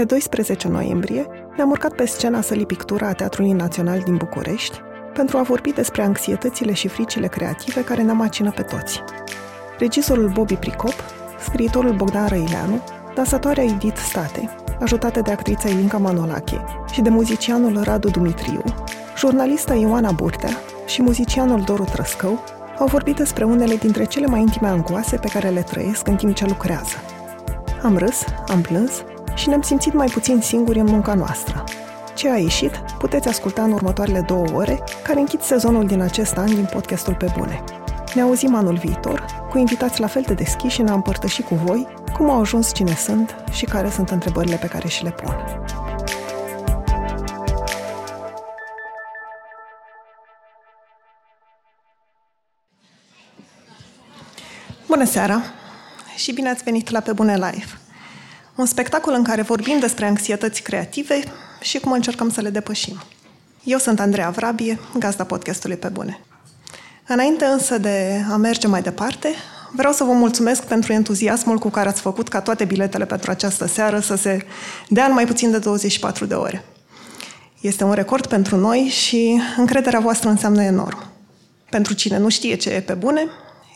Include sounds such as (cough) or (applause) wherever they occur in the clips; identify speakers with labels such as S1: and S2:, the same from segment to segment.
S1: Pe 12 noiembrie ne-am urcat pe scena Sălii Pictura a Teatrului Național din București pentru a vorbi despre anxietățile și fricile creative care ne macină pe toți. Regizorul Bobby Pricop, scriitorul Bogdan Răileanu, dansatoarea Edith State, ajutată de actrița Ilinca Manolache și de muzicianul Radu Dumitriu, jurnalista Ioana Burtea și muzicianul Doru Trăscău au vorbit despre unele dintre cele mai intime angoase pe care le trăiesc în timp ce lucrează. Am râs, am plâns și ne-am simțit mai puțin singuri în munca noastră. Ce a ieșit puteți asculta în următoarele două ore, care închid sezonul din acest an din podcastul Pe Bune. Ne auzim anul viitor, cu invitați la fel de deschiși și ne-am împărtășit cu voi cum au ajuns cine sunt și care sunt întrebările pe care și le pun. Bună seara și bine ați venit la Pe Bune Live! Un spectacol în care vorbim despre anxietăți creative și cum încercăm să le depășim. Eu sunt Andreea Vrabie, gazda podcastului Pe Bune. Înainte însă de a merge mai departe, vreau să vă mulțumesc pentru entuziasmul cu care ați făcut ca toate biletele pentru această seară să se dea în mai puțin de 24 de ore. Este un record pentru noi și încrederea voastră înseamnă enorm. Pentru cine nu știe ce e pe bune,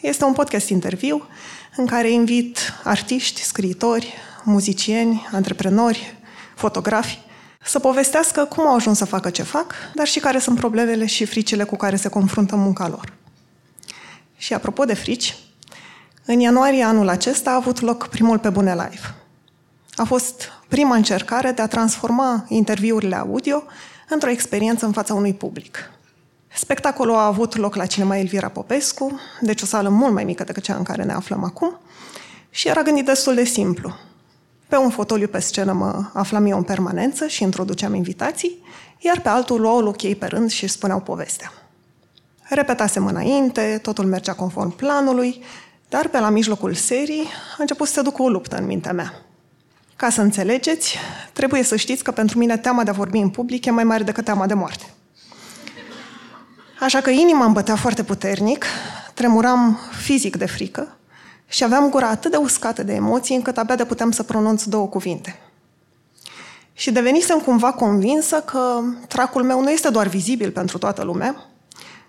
S1: este un podcast interviu în care invit artiști, scriitori, muzicieni, antreprenori, fotografi, să povestească cum au ajuns să facă ce fac, dar și care sunt problemele și fricile cu care se confruntă munca lor. Și apropo de frici, în ianuarie anul acesta a avut loc primul Pe Bune Live. A fost prima încercare de a transforma interviurile audio într-o experiență în fața unui public. Spectacolul a avut loc la Cinema Elvira Popescu, deci o sală mult mai mică decât cea în care ne aflăm acum, și era gândit destul de simplu. Pe un fotoliu pe scenă mă aflam eu în permanență și introduceam invitații, iar pe altul luau loc ei pe rând și spuneau povestea. Repetasem înainte, totul mergea conform planului, dar pe la mijlocul serii a început să se ducă o luptă în mintea mea. Ca să înțelegeți, trebuie să știți că pentru mine teama de a vorbi în public e mai mare decât teama de moarte. Așa că inima îmi bătea foarte puternic, tremuram fizic de frică și aveam gura atât de uscată de emoții încât abia de puteam să pronunț două cuvinte. Și devenisem cumva convinsă că tracul meu nu este doar vizibil pentru toată lumea,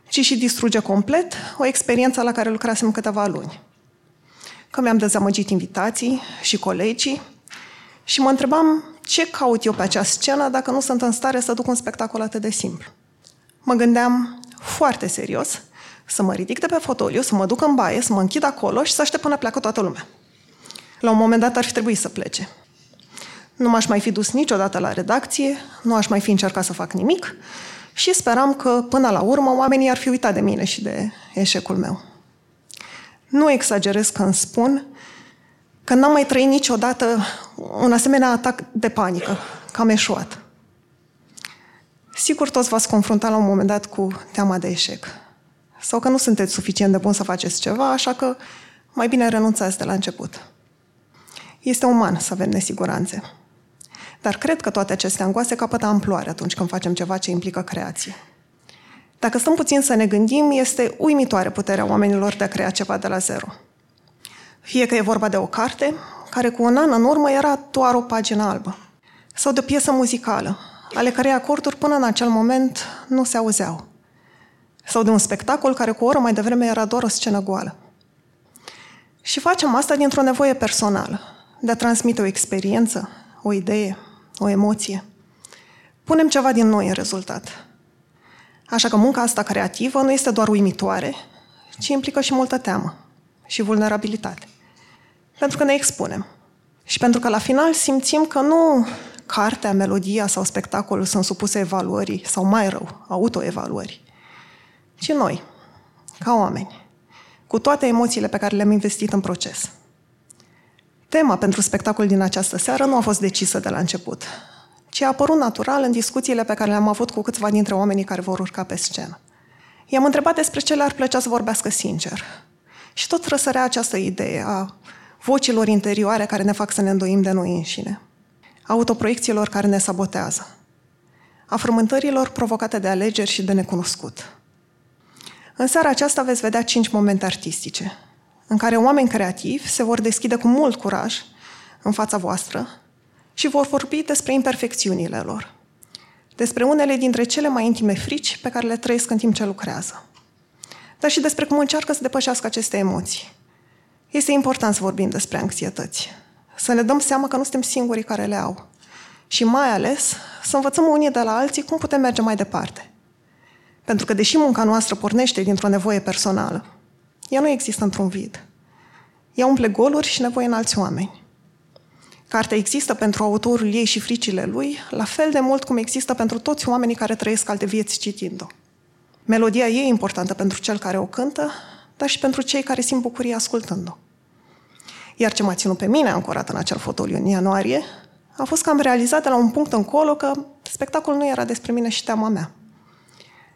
S1: ci și distruge complet o experiență la care lucrasem câteva luni. Că mi-am dezamăgit invitații și colegii și mă întrebam ce caut eu pe acea scenă dacă nu sunt în stare să duc un spectacol atât de simplu. Mă gândeam foarte serios să mă ridic de pe fotoliu, să mă duc în baie, să mă închid acolo și să aștept până pleacă toată lumea. La un moment dat ar fi trebuit să plece. Nu m-aș mai fi dus niciodată la redacție, nu aș mai fi încercat să fac nimic și speram că, până la urmă, oamenii ar fi uitat de mine și de eșecul meu. Nu exagerez când spun că n-am mai trăit niciodată un asemenea atac de panică, că am eșuat. Sigur, toți v-ați confruntat la un moment dat cu teama de eșec. Sau că nu sunteți suficient de bun să faceți ceva, așa că mai bine renunțați de la început. Este uman să avem nesiguranțe. Dar cred că toate aceste angoase capătă amploare atunci când facem ceva ce implică creație. Dacă stăm puțin să ne gândim, este uimitoare puterea oamenilor de a crea ceva de la zero. Fie că e vorba de o carte, care cu un an în urmă era doar o pagină albă, sau de o piesă muzicală, ale cărei acorduri până în acel moment nu se auzeau, sau de un spectacol care cu o oră mai devreme era doar o scenă goală. Și facem asta dintr-o nevoie personală, de a transmite o experiență, o idee, o emoție. Punem ceva din noi în rezultat. Așa că munca asta creativă nu este doar uimitoare, ci implică și multă teamă și vulnerabilitate. Pentru că ne expunem. Și pentru că la final simțim că nu cartea, melodia sau spectacolul sunt supuse evaluării, sau mai rău, autoevaluării, ci noi, ca oameni, cu toate emoțiile pe care le-am investit în proces. Tema pentru spectacol din această seară nu a fost decisă de la început, ci a apărut natural în discuțiile pe care le-am avut cu câțiva dintre oamenii care vor urca pe scenă. I-am întrebat despre ce le-ar plăcea să vorbească sincer. Și tot răsărea această idee a vocilor interioare care ne fac să ne îndoim de noi înșine, autoproiecțiilor care ne sabotează, a frământărilor provocate de alegeri și de necunoscut. În seara aceasta veți vedea cinci momente artistice, în care oameni creativi se vor deschide cu mult curaj în fața voastră și vor vorbi despre imperfecțiunile lor, despre unele dintre cele mai intime frici pe care le trăiesc în timp ce lucrează, dar și despre cum încearcă să depășească aceste emoții. Este important să vorbim despre anxietăți, să ne dăm seama că nu suntem singurii care le au și mai ales să învățăm unii de la alții cum putem merge mai departe. Pentru că deși munca noastră pornește dintr-o nevoie personală, ea nu există într-un vid. Ea umple goluri și nevoie în alți oameni. Cartea există pentru autorul ei și fricile lui, la fel de mult cum există pentru toți oamenii care trăiesc alte vieți citind-o. Melodia ei e importantă pentru cel care o cântă, dar și pentru cei care simt bucurie ascultând-o. Iar ce m-a ținut pe mine ancorat în acel fotoliu în ianuarie, a fost că am realizat de la un punct încolo că spectacolul nu era despre mine și teama mea,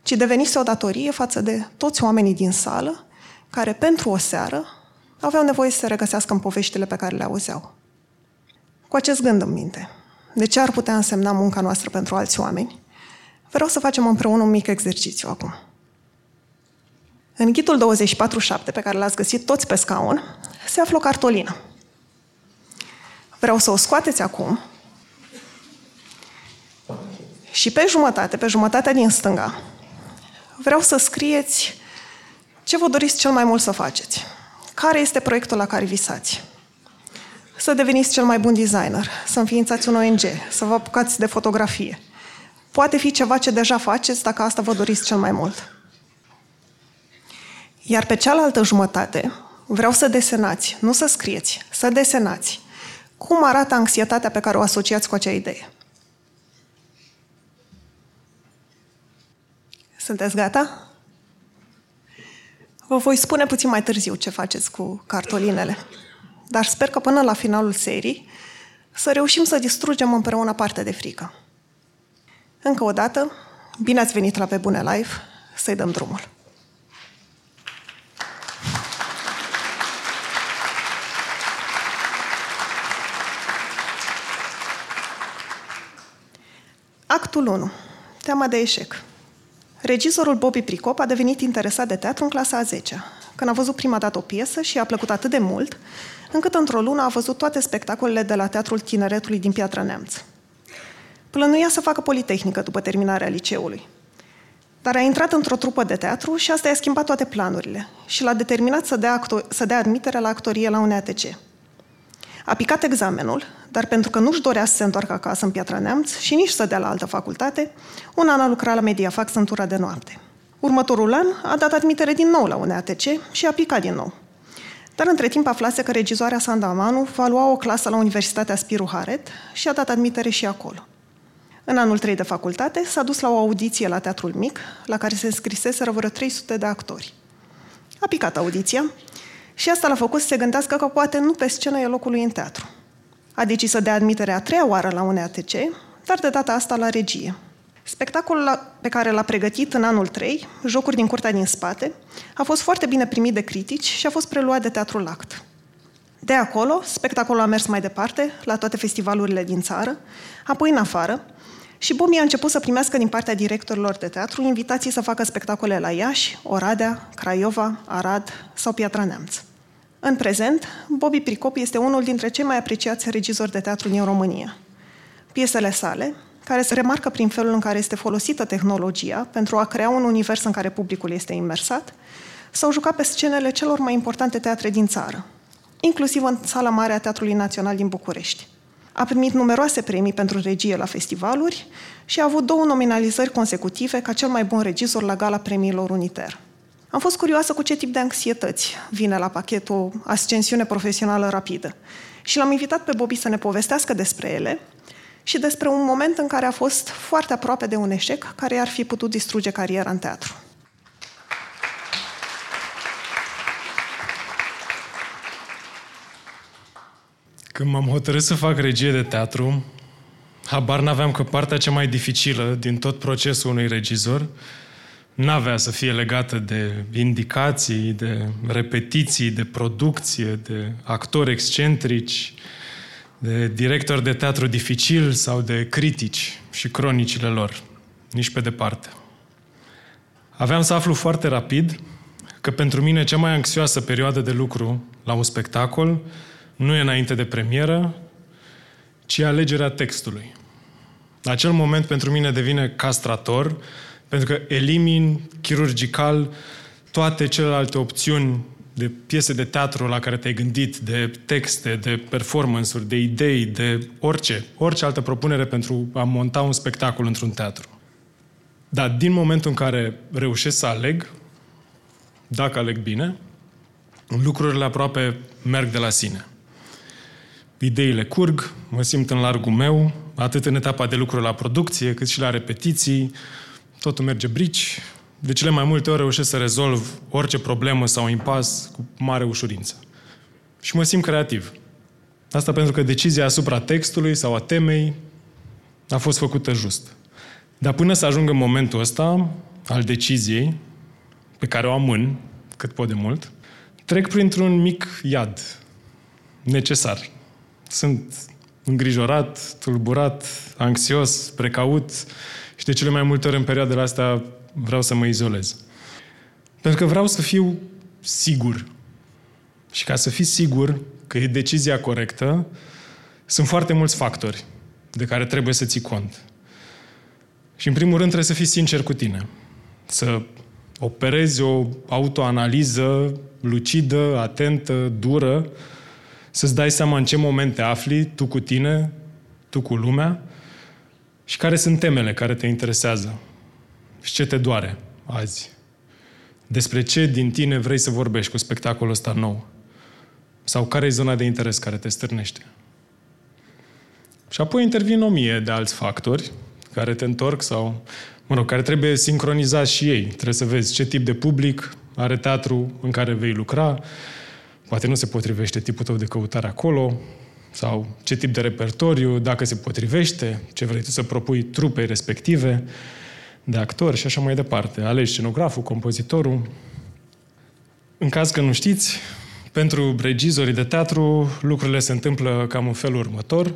S1: ci devenise o datorie față de toți oamenii din sală care pentru o seară aveau nevoie să se regăsească în poveștile pe care le auzeau. Cu acest gând în minte, de ce ar putea însemna munca noastră pentru alți oameni, vreau să facem împreună un mic exercițiu acum. În ghidul 24-7 pe care l-ați găsit toți pe scaun, se află o cartolină. Vreau să o scoateți acum și pe jumătate, pe jumătatea din stânga, vreau să scrieți ce vă doriți cel mai mult să faceți. Care este proiectul la care visați? Să deveniți cel mai bun designer, să înființați un ONG, să vă apucați de fotografie. Poate fi ceva ce deja faceți dacă asta vă doriți cel mai mult. Iar pe cealaltă jumătate vreau să desenați, nu să scrieți, să desenați. Cum arată anxietatea pe care o asociați cu acea idee? Sunteți gata? Vă voi spune puțin mai târziu ce faceți cu cartolinele. Dar sper că până la finalul serii să reușim să distrugem împreună partea de frică. Încă o dată, bine ați venit la Pe Bune Live, să-i dăm drumul. Actul 1. Teama de eșec. Regizorul Bobby Pricop a devenit interesat de teatru în clasa a 10 când a văzut prima dată o piesă și a plăcut atât de mult, încât într-o lună a văzut toate spectacolele de la Teatrul Tineretului din Piatra Neamț. Plănuia să facă politehnică după terminarea liceului. Dar a intrat într-o trupă de teatru și asta i-a schimbat toate planurile și l-a determinat să dea, acto- să dea admitere la actorie la un ATC. A picat examenul, dar pentru că nu-și dorea să se întoarcă acasă în Piatra Neamț și nici să dea la altă facultate, un an a lucrat la Mediafax în tura de noapte. Următorul an a dat admitere din nou la un ATC și a picat din nou. Dar între timp aflase că regizoarea Sanda Manu va lua o clasă la Universitatea Spiru Haret și a dat admitere și acolo. În anul 3 de facultate s-a dus la o audiție la Teatrul Mic, la care se înscriseseră vreo 300 de actori. A picat audiția și asta l-a făcut să se gândească că poate nu pe scenă e locul lui în teatru. A decis să dea admitere a treia oară la un ATC, dar de data asta la regie. Spectacolul pe care l-a pregătit în anul 3, Jocuri din curtea din spate, a fost foarte bine primit de critici și a fost preluat de Teatrul Act. De acolo, spectacolul a mers mai departe, la toate festivalurile din țară, apoi în afară, și Bomi a început să primească din partea directorilor de teatru invitații să facă spectacole la Iași, Oradea, Craiova, Arad sau Piatra Neamț. În prezent, Bobby Pricop este unul dintre cei mai apreciați regizori de teatru din România. Piesele sale, care se remarcă prin felul în care este folosită tehnologia pentru a crea un univers în care publicul este imersat, s-au jucat pe scenele celor mai importante teatre din țară, inclusiv în sala mare a Teatrului Național din București. A primit numeroase premii pentru regie la festivaluri și a avut două nominalizări consecutive ca cel mai bun regizor la gala premiilor Uniter. Am fost curioasă cu ce tip de anxietăți vine la pachet o ascensiune profesională rapidă și l-am invitat pe Bobby să ne povestească despre ele și despre un moment în care a fost foarte aproape de un eșec care ar fi putut distruge cariera în teatru.
S2: Când m-am hotărât să fac regie de teatru, habar n-aveam că partea cea mai dificilă din tot procesul unui regizor n-avea să fie legată de indicații, de repetiții, de producție, de actori excentrici, de director de teatru dificil sau de critici și cronicile lor. Nici pe departe. Aveam să aflu foarte rapid că pentru mine cea mai anxioasă perioadă de lucru la un spectacol nu e înainte de premieră, ci alegerea textului. Acel moment pentru mine devine castrator, pentru că elimin chirurgical toate celelalte opțiuni de piese de teatru la care te-ai gândit, de texte, de performance-uri, de idei, de orice, orice altă propunere pentru a monta un spectacol într-un teatru. Dar din momentul în care reușesc să aleg, dacă aleg bine, lucrurile aproape merg de la sine. Ideile curg, mă simt în largul meu, atât în etapa de lucru la producție, cât și la repetiții, totul merge brici, de cele mai multe ori reușesc să rezolv orice problemă sau impas cu mare ușurință. Și mă simt creativ. Asta pentru că decizia asupra textului sau a temei a fost făcută just. Dar până să ajung în momentul ăsta al deciziei, pe care o amân cât pot de mult, trec printr-un mic iad necesar. Sunt îngrijorat, tulburat, anxios, precaut și de cele mai multe ori în perioadele astea vreau să mă izolez. Pentru că vreau să fiu sigur. Și ca să fii sigur că e decizia corectă, sunt foarte mulți factori de care trebuie să ții cont. Și în primul rând trebuie să fii sincer cu tine. Să operezi o autoanaliză lucidă, atentă, dură, să-ți dai seama în ce moment te afli, tu cu tine, tu cu lumea, și care sunt temele care te interesează și ce te doare azi. Despre ce din tine vrei să vorbești cu spectacolul ăsta nou? Sau care e zona de interes care te stârnește? Și apoi intervin o mie de alți factori care te întorc sau, mă rog, care trebuie sincronizați și ei. Trebuie să vezi ce tip de public are teatru în care vei lucra, poate nu se potrivește tipul tău de căutare acolo, sau ce tip de repertoriu, dacă se potrivește, ce vrei tu să propui trupei respective, de actori și așa mai departe. Alegi scenograful, compozitorul. În caz că nu știți, pentru regizorii de teatru lucrurile se întâmplă cam în felul următor.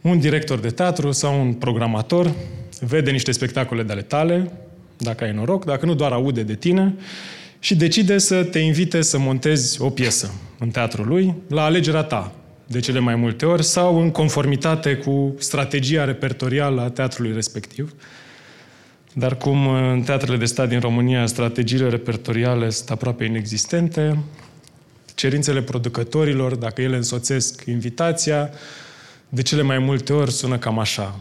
S2: Un director de teatru sau un programator vede niște spectacole de ale tale, dacă ai noroc, dacă nu doar aude de tine, și decide să te invite să montezi o piesă în teatrul lui la alegerea ta, de cele mai multe ori, sau în conformitate cu strategia repertorială a teatrului respectiv. Dar cum în teatrele de stat din România strategiile repertoriale sunt aproape inexistente, cerințele producătorilor, dacă ele însoțesc invitația, de cele mai multe ori sună cam așa.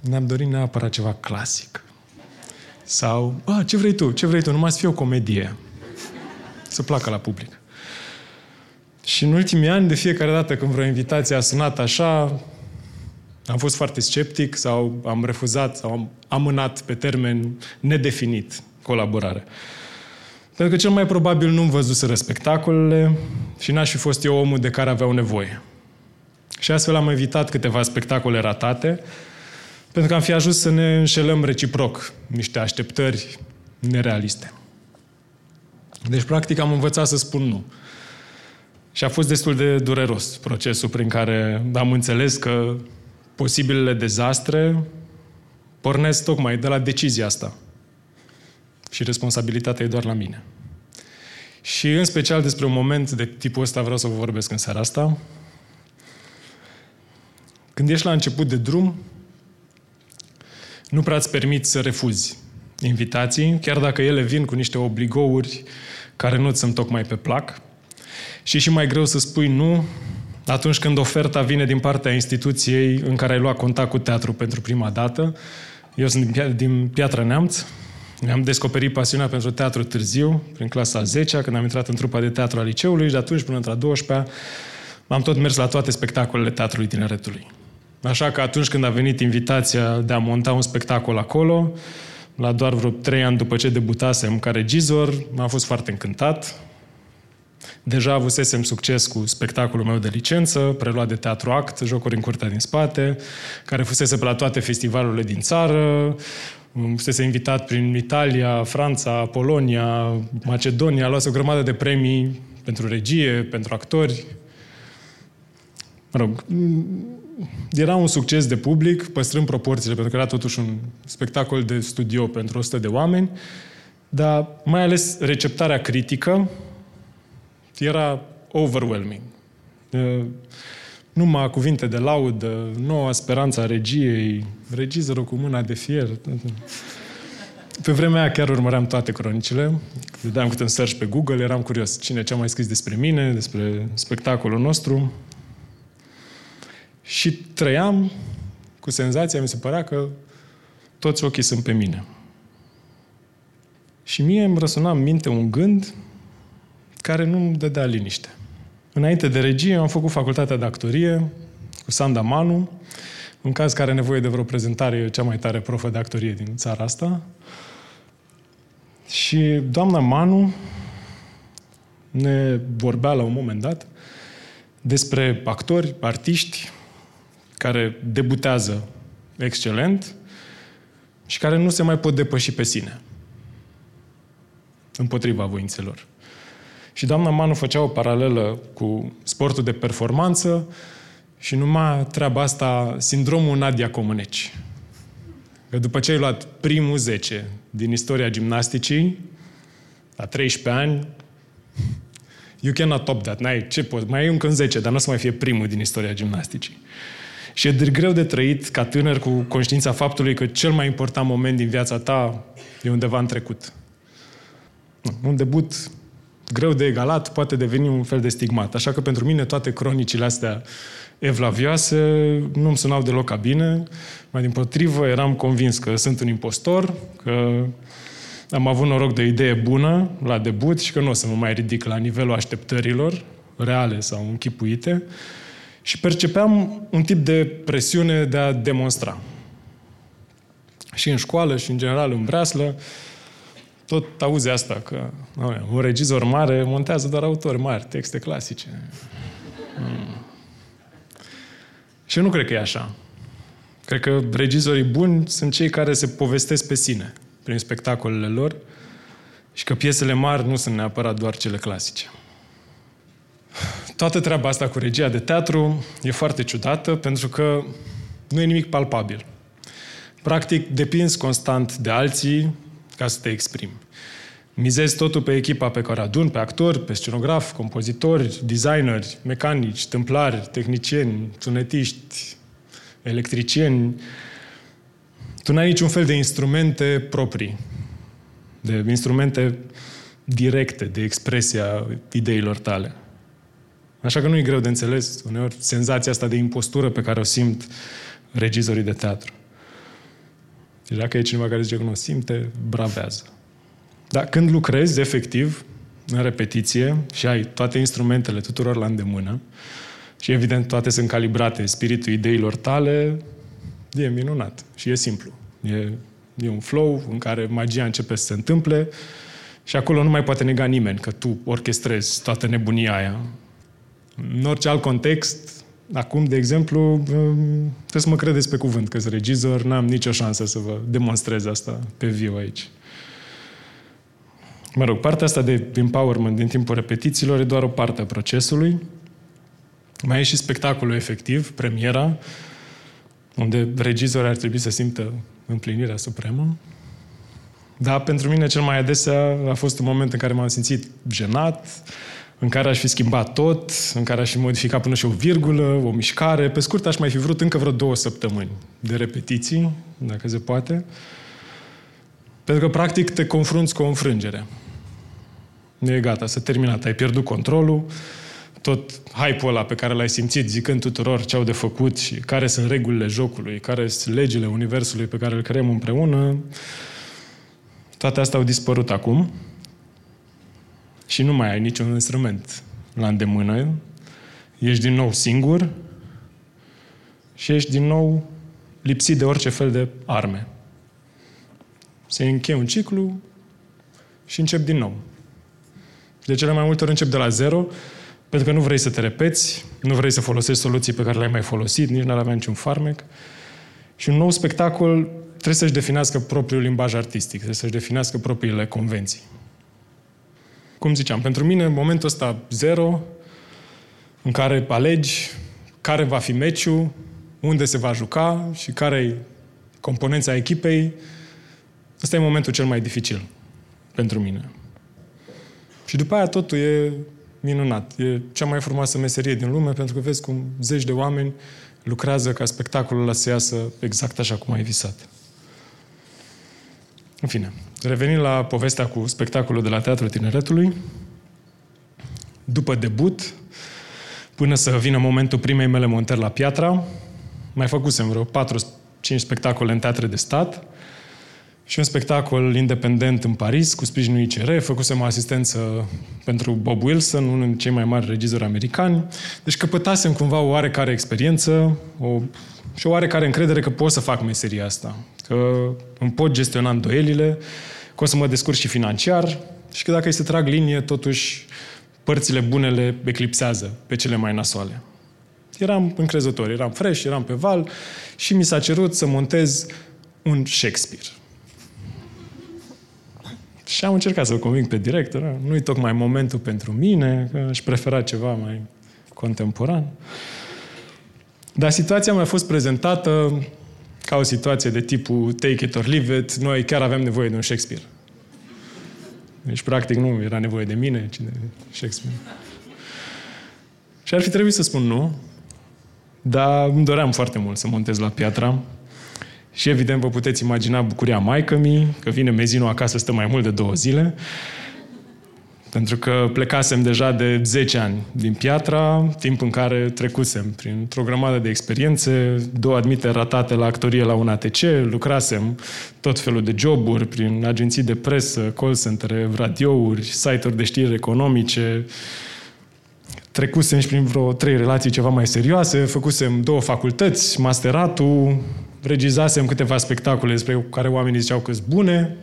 S2: Ne-am dorit neapărat ceva clasic. Sau, a, ce vrei tu? Ce vrei tu? Numai să fie o comedie. Să placă la public. Și în ultimii ani, de fiecare dată când vreo invitație a sunat așa, am fost foarte sceptic sau am refuzat sau am amânat pe termen nedefinit colaborare. Pentru că cel mai probabil nu-mi văzuseră spectacolele și n-aș fi fost eu omul de care aveau nevoie. Și astfel am evitat câteva spectacole ratate, pentru că am fi ajuns să ne înșelăm reciproc niște așteptări nerealiste. Deci, practic, am învățat să spun nu. Și a fost destul de dureros procesul prin care am înțeles că posibilele dezastre pornesc tocmai de la decizia asta. Și responsabilitatea e doar la mine. Și în special despre un moment de tipul ăsta vreau să vă vorbesc în seara asta. Când ești la început de drum, nu prea îți permiți să refuzi invitații, chiar dacă ele vin cu niște obligouri care nu ți sunt tocmai pe plac. Și e și mai greu să spui nu atunci când oferta vine din partea instituției în care ai luat contact cu teatru pentru prima dată. Eu sunt din Piatra Neamț, mi-am descoperit pasiunea pentru teatru târziu, prin clasa 10 când am intrat în trupa de teatru a liceului și de atunci până într-a 12 am tot mers la toate spectacolele Teatrului Tineretului. Așa că atunci când a venit invitația de a monta un spectacol acolo, la doar vreo trei ani după ce debutasem ca regizor, am fost foarte încântat. Deja avusesem succes cu spectacolul meu de licență, preluat de Teatru Act, Jocuri în curtea din spate, care fusese pe la toate festivalurile din țară, fusese invitat prin Italia, Franța, Polonia, Macedonia, luase o grămadă de premii pentru regie, pentru actori. Mă rog, era un succes de public, păstrând proporțiile, pentru că era totuși un spectacol de studio pentru 100 de oameni, dar mai ales receptarea critică era overwhelming. numai cuvinte de laudă, noua speranță a regiei, regizorul cu mâna de fier. Pe vremea aia chiar urmăream toate cronicile. Vedeam câte un search pe Google, eram curios cine ce a mai scris despre mine, despre spectacolul nostru. Și trăiam cu senzația, mi se părea că toți ochii sunt pe mine. Și mie îmi răsuna în minte un gând care nu îmi dădea liniște. Înainte de regie am făcut facultatea de actorie cu Sanda Manu, în caz care are nevoie de vreo prezentare, e cea mai tare profă de actorie din țara asta. Și doamna Manu ne vorbea la un moment dat despre actori, artiști care debutează excelent și care nu se mai pot depăși pe sine împotriva voințelor. Și doamna Manu făcea o paralelă cu sportul de performanță și numai treaba asta, sindromul Nadia Comăneci. Că după ce ai luat primul 10 din istoria gimnasticii, la 13 ani, you cannot top that. N-ai, ce poți? Mai ai încă în 10, dar nu o să mai fie primul din istoria gimnasticii. Și e de greu de trăit ca tânăr cu conștiința faptului că cel mai important moment din viața ta e undeva în trecut. Un debut greu de egalat poate deveni un fel de stigmat. Așa că pentru mine toate cronicile astea evlavioase nu îmi sunau deloc ca bine. Mai din potrivă, eram convins că sunt un impostor, că am avut noroc de o idee bună la debut și că nu o să mă mai ridic la nivelul așteptărilor reale sau închipuite. Și percepeam un tip de presiune de a demonstra. Și în școală și în general în breaslă, tot auzi asta, că un regizor mare montează doar autori mari, texte clasice. Hmm. Și eu nu cred că e așa. Cred că regizorii buni sunt cei care se povestesc pe sine prin spectacolele lor și că piesele mari nu sunt neapărat doar cele clasice. Toată treaba asta cu regia de teatru e foarte ciudată pentru că nu e nimic palpabil. Practic, depinzi constant de alții ca să te exprimi. Mizezi totul pe echipa pe care adun, pe actori, pe scenograf, compozitori, designeri, mecanici, tâmplari, tehnicieni, tunetiști, electricieni. Tu n-ai niciun fel de instrumente proprii, de instrumente directe de expresie a ideilor tale. Așa că nu e greu de înțeles uneori senzația asta de impostură pe care o simt regizorii de teatru. Deci dacă e cineva care zice că nu o simte, bravează. Dar când lucrezi efectiv, în repetiție, și ai toate instrumentele tuturor la îndemână, și evident toate sunt calibrate spiritul ideilor tale, e minunat și e simplu. E, e un flow în care magia începe să se întâmple și acolo nu mai poate nega nimeni că tu orchestrezi toată nebunia aia. În orice alt context, acum, de exemplu, trebuie să mă credeți pe cuvânt că sunt regizor, n-am nicio șansă să vă demonstrez asta pe viu aici. Mă rog, partea asta de empowerment din timpul repetițiilor e doar o parte a procesului. Mai e și spectacolul efectiv, premiera, unde regizorul ar trebui să simtă împlinirea supremă. Dar pentru mine cel mai adesea a fost un moment în care m-am simțit jenat, în care aș fi schimbat tot, în care aș fi modificat până și o virgulă, o mișcare. Pe scurt, aș mai fi vrut încă vreo două săptămâni de repetiții, dacă se poate. Pentru că, practic, te confrunți cu o înfrângere. Nu e gata, s-a terminat, ai pierdut controlul, tot hype-ul ăla pe care l-ai simțit zicând tuturor ce au de făcut și care sunt regulile jocului, care sunt legile universului pe care îl creăm împreună, toate astea au dispărut acum și nu mai ai niciun instrument la îndemână, ești din nou singur și ești din nou lipsit de orice fel de arme. Se încheie un ciclu și încep din nou. De cele mai multe ori încep de la zero, pentru că nu vrei să te repeți, nu vrei să folosești soluții pe care le-ai mai folosit, nici nu avea niciun farmec. Și un nou spectacol trebuie să-și definească propriul limbaj artistic, trebuie să-și definească propriile convenții. Cum ziceam, pentru mine, în momentul ăsta zero, în care alegi care va fi meciul, unde se va juca și care e componența echipei, ăsta e momentul cel mai dificil pentru mine. Și după aia totul e minunat. E cea mai frumoasă meserie din lume pentru că vezi cum zeci de oameni lucrează ca spectacolul ăla să iasă exact așa cum ai visat. În fine, revenind la povestea cu spectacolul de la Teatrul Tineretului, după debut, până să vină momentul primei mele montări la Piatra, mai făcusem vreo 4-5 spectacole în teatre de stat și un spectacol independent în Paris cu sprijinul ICR. Făcusem o asistență pentru Bob Wilson, unul dintre cei mai mari regizori americani. Deci căpătasem cumva o oarecare experiență o, și o oarecare încredere că pot să fac meseria asta. Că îmi pot gestiona îndoielile, că o să mă descurc și financiar și că dacă îi se trag linie, totuși părțile bune le eclipsează pe cele mai nasoale. Eram încrezător, eram fresh, eram pe val și mi s-a cerut să montez un Shakespeare. Și am încercat să-l conving pe director, nu-i tocmai momentul pentru mine, că aș prefera ceva mai contemporan. Dar situația mi-a fost prezentată ca o situație de tipul take it or leave it, noi chiar avem nevoie de un Shakespeare. Deci, practic, nu era nevoie de mine, ci de Shakespeare. Și ar fi trebuit să spun nu, dar îmi doream foarte mult să montez la piatra. Și evident vă puteți imagina bucuria maică mi că vine mezinul acasă, stă mai mult de două zile. Pentru că plecasem deja de 10 ani din Piatra, timp în care trecusem printr-o grămadă de experiențe, două admite ratate la actorie la un ATC, lucrasem tot felul de joburi prin agenții de presă, call center, radiouri, site-uri de știri economice, trecusem și prin vreo trei relații ceva mai serioase, făcusem două facultăți, masteratul, regizasem câteva spectacole despre care oamenii ziceau că sunt bune,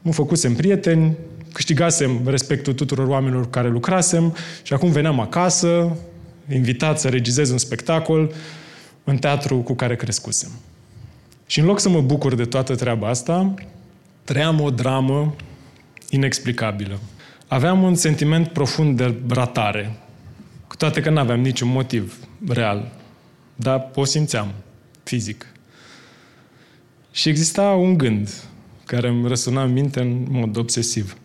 S2: nu făcusem prieteni, câștigasem respectul tuturor oamenilor care lucrasem și acum veneam acasă, invitat să regizez un spectacol în teatru cu care crescusem. Și în loc să mă bucur de toată treaba asta, trăiam o dramă inexplicabilă. Aveam un sentiment profund de ratare, cu toate că nu aveam niciun motiv real, dar o simțeam fizic. Și exista un gând care îmi răsuna în minte în mod obsesiv.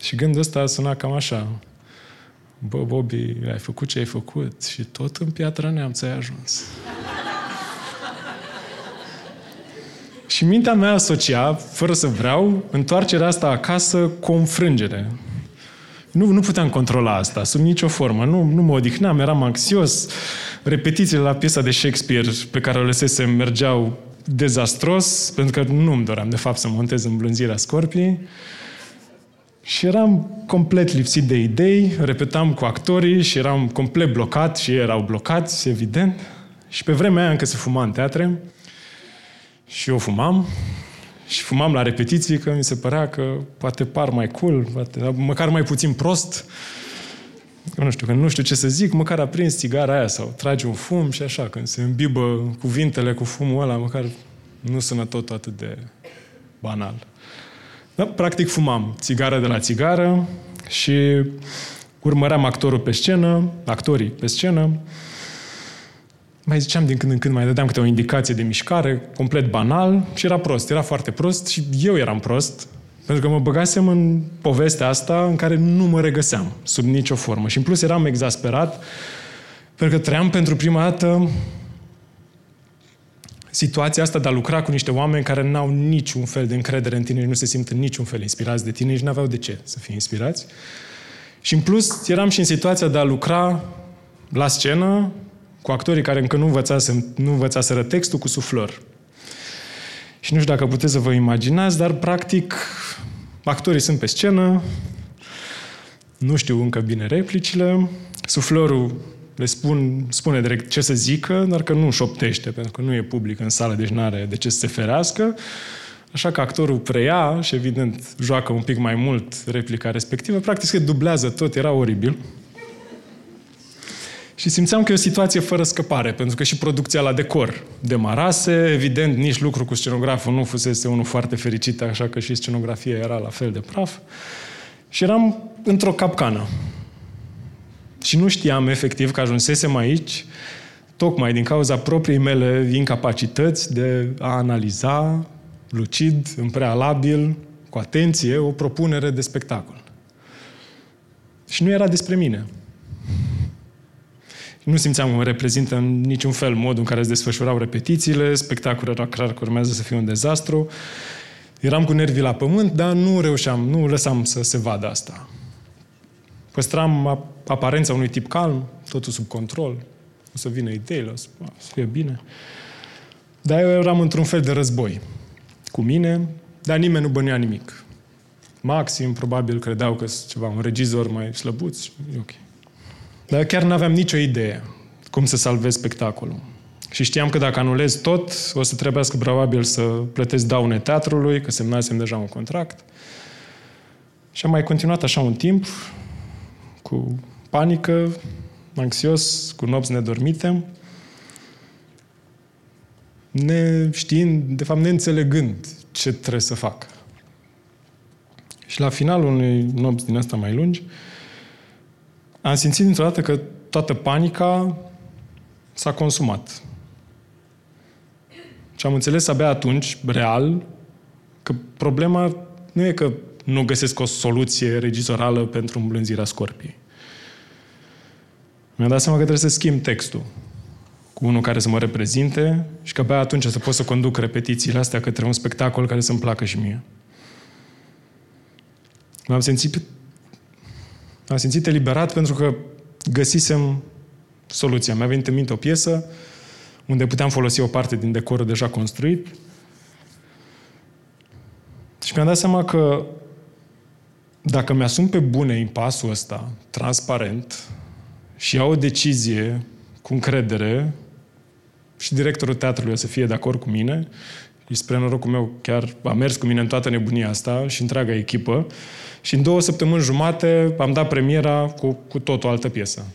S2: Și gândul ăsta a sunat cam așa. Bă, Bobby, ai făcut ce ai făcut și tot în piatra neamț ai ajuns. și mintea mea asocia, fără să vreau, întoarcerea asta acasă cu o înfrângere. Nu, nu puteam controla asta, sub nicio formă. Nu, nu mă odihneam, eram anxios. Repetițiile la piesa de Shakespeare pe care o lăsesem mergeau dezastros, pentru că nu îmi doream, de fapt, să montez în blânzirea scorpii. Și eram complet lipsit de idei, repetam cu actorii și eram complet blocat și ei erau blocați, evident. Și pe vremea aia încă se fuma în teatre și eu fumam și fumam la repetiții că mi se părea că poate par mai cool, poate, măcar mai puțin prost. Eu nu știu, că nu știu ce să zic, măcar aprins țigara aia sau tragi un fum și așa, când se îmbibă cuvintele cu fumul ăla, măcar nu sună tot atât de banal. Da, practic fumam țigară de la țigară și urmăream actorul pe scenă, actorii pe scenă, mai ziceam din când în când, mai dădeam câte o indicație de mișcare, complet banal, și era prost, era foarte prost și eu eram prost, pentru că mă băgasem în povestea asta în care nu mă regăseam, sub nicio formă. Și în plus eram exasperat, pentru că trăiam pentru prima dată situația asta de a lucra cu niște oameni care n-au niciun fel de încredere în tine și nu se simt în niciun fel inspirați de tine și nu aveau de ce să fie inspirați. Și în plus eram și în situația de a lucra la scenă cu actorii care încă nu, învățase, nu învățaseră textul cu suflor. Și nu știu dacă puteți să vă imaginați, dar practic actorii sunt pe scenă, nu știu încă bine replicile, suflorul le spun, spune direct ce să zică, dar că nu șoptește, pentru că nu e public în sală, deci nu are de ce să se ferească. Așa că actorul preia și, evident, joacă un pic mai mult replica respectivă. Practic se dublează tot, era oribil. Și simțeam că e o situație fără scăpare, pentru că și producția la decor demarase, evident, nici lucru cu scenograful nu fusese unul foarte fericit, așa că și scenografia era la fel de praf. Și eram într-o capcană. Și nu știam efectiv că ajunsesem aici tocmai din cauza propriei mele incapacități de a analiza lucid, în prealabil, cu atenție, o propunere de spectacol. Și nu era despre mine. Nu simțeam că mă reprezintă în niciun fel modul în care se desfășurau repetițiile, spectacolul era clar că urmează să fie un dezastru. Eram cu nervii la pământ, dar nu reușeam, nu lăsam să se vadă asta. Păstram aparența unui tip calm, totul sub control, o să vină ideile, o să, o să fie bine. Dar eu eram într-un fel de război cu mine, dar nimeni nu bănuia nimic. Maxim, probabil, credeau că sunt ceva, un regizor mai slăbuț, e ok. Dar chiar nu aveam nicio idee cum să salvez spectacolul. Și știam că dacă anulez tot, o să trebuiască probabil să plătesc daune teatrului, că semnasem deja un contract. Și am mai continuat așa un timp, cu panică, anxios, cu nopți nedormite, ne știind, de fapt neînțelegând ce trebuie să fac. Și la finalul unei nopți din asta mai lungi, am simțit dintr-o dată că toată panica s-a consumat. Și am înțeles abia atunci, real, că problema nu e că nu găsesc o soluție regizorală pentru îmblânzirea scorpiei. Mi-am dat seama că trebuie să schimb textul cu unul care să mă reprezinte și că abia atunci să pot să conduc repetițiile astea către un spectacol care să-mi placă și mie. M-am simțit, m-am simțit eliberat pentru că găsisem soluția. Mi-a venit în minte o piesă unde puteam folosi o parte din decorul deja construit și mi-am dat seama că dacă mi-asum pe bune impasul ăsta, transparent, și iau o decizie cu încredere și directorul teatrului o să fie de acord cu mine și spre norocul meu chiar a mers cu mine în toată nebunia asta și întreaga echipă și în două săptămâni jumate am dat premiera cu, cu tot o altă piesă.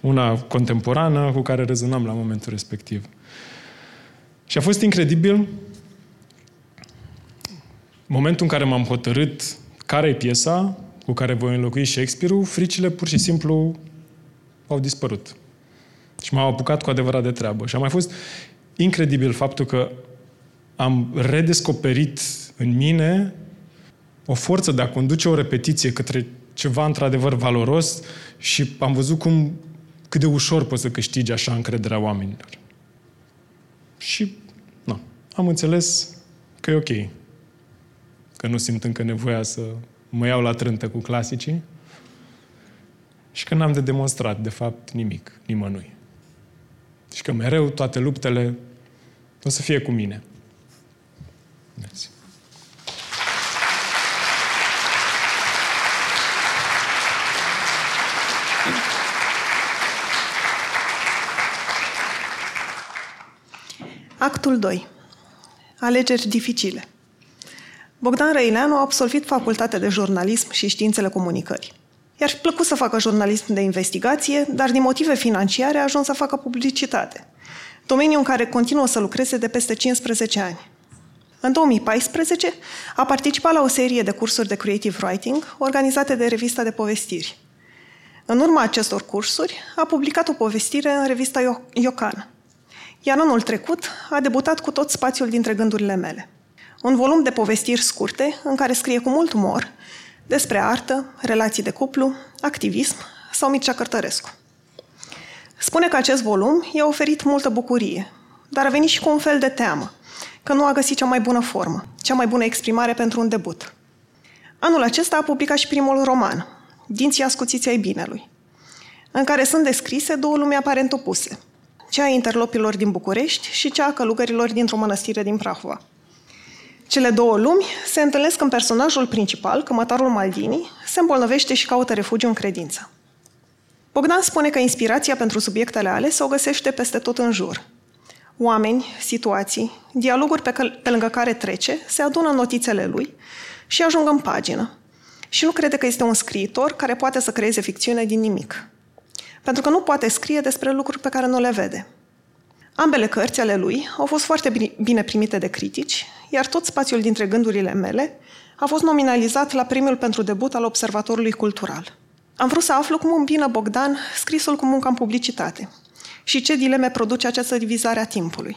S2: Una contemporană cu care rezonam la momentul respectiv. Și a fost incredibil momentul în care m-am hotărât care e piesa cu care voi înlocui Shakespeare-ul, fricile pur și simplu au dispărut. Și m-au apucat cu adevărat de treabă. Și a mai fost incredibil faptul că am redescoperit în mine o forță de a conduce o repetiție către ceva într-adevăr valoros și am văzut cum cât de ușor poți să câștigi așa încrederea oamenilor. Și nu, am înțeles că e ok. Că nu simt încă nevoia să mă iau la trântă cu clasicii și că n-am de demonstrat, de fapt, nimic, nimănui. Și că mereu toate luptele o să fie cu mine. Mersi.
S1: Actul 2. Alegeri dificile. Bogdan Răileanu a absolvit facultatea de jurnalism și științele comunicării. I-ar fi plăcut să facă jurnalism de investigație, dar din motive financiare a ajuns să facă publicitate, domeniu în care continuă să lucreze de peste 15 ani. În 2014 a participat la o serie de cursuri de creative writing organizate de revista de povestiri. În urma acestor cursuri a publicat o povestire în revista Iocan. Iar anul trecut a debutat cu tot spațiul dintre gândurile mele – un volum de povestiri scurte în care scrie cu mult umor despre artă, relații de cuplu, activism sau Mircea Cărtărescu. Spune că acest volum i-a oferit multă bucurie, dar a venit și cu un fel de teamă, că nu a găsit cea mai bună formă, cea mai bună exprimare pentru un debut. Anul acesta a publicat și primul roman, Dinții ascuțiți ai binelui, în care sunt descrise două lumi aparent opuse, cea a interlopilor din București și cea a călugărilor dintr-o mănăstire din Prahova. Cele două lumi se întâlnesc când personajul principal, cămătarul Maldini, se îmbolnăvește și caută refugiu în credință. Bogdan spune că inspirația pentru subiectele alese o găsește peste tot în jur. Oameni, situații, dialoguri pe, că- pe lângă care trece, se adună în notițele lui și ajung în pagină. Și nu crede că este un scriitor care poate să creeze ficțiune din nimic. Pentru că nu poate scrie despre lucruri pe care nu le vede. Ambele cărți ale lui au fost foarte bine primite de critici, iar tot spațiul dintre gândurile mele a fost nominalizat la premiul pentru debut al Observatorului Cultural. Am vrut să aflu cum îmbină Bogdan scrisul cu munca în publicitate și ce dileme produce această divizare a timpului.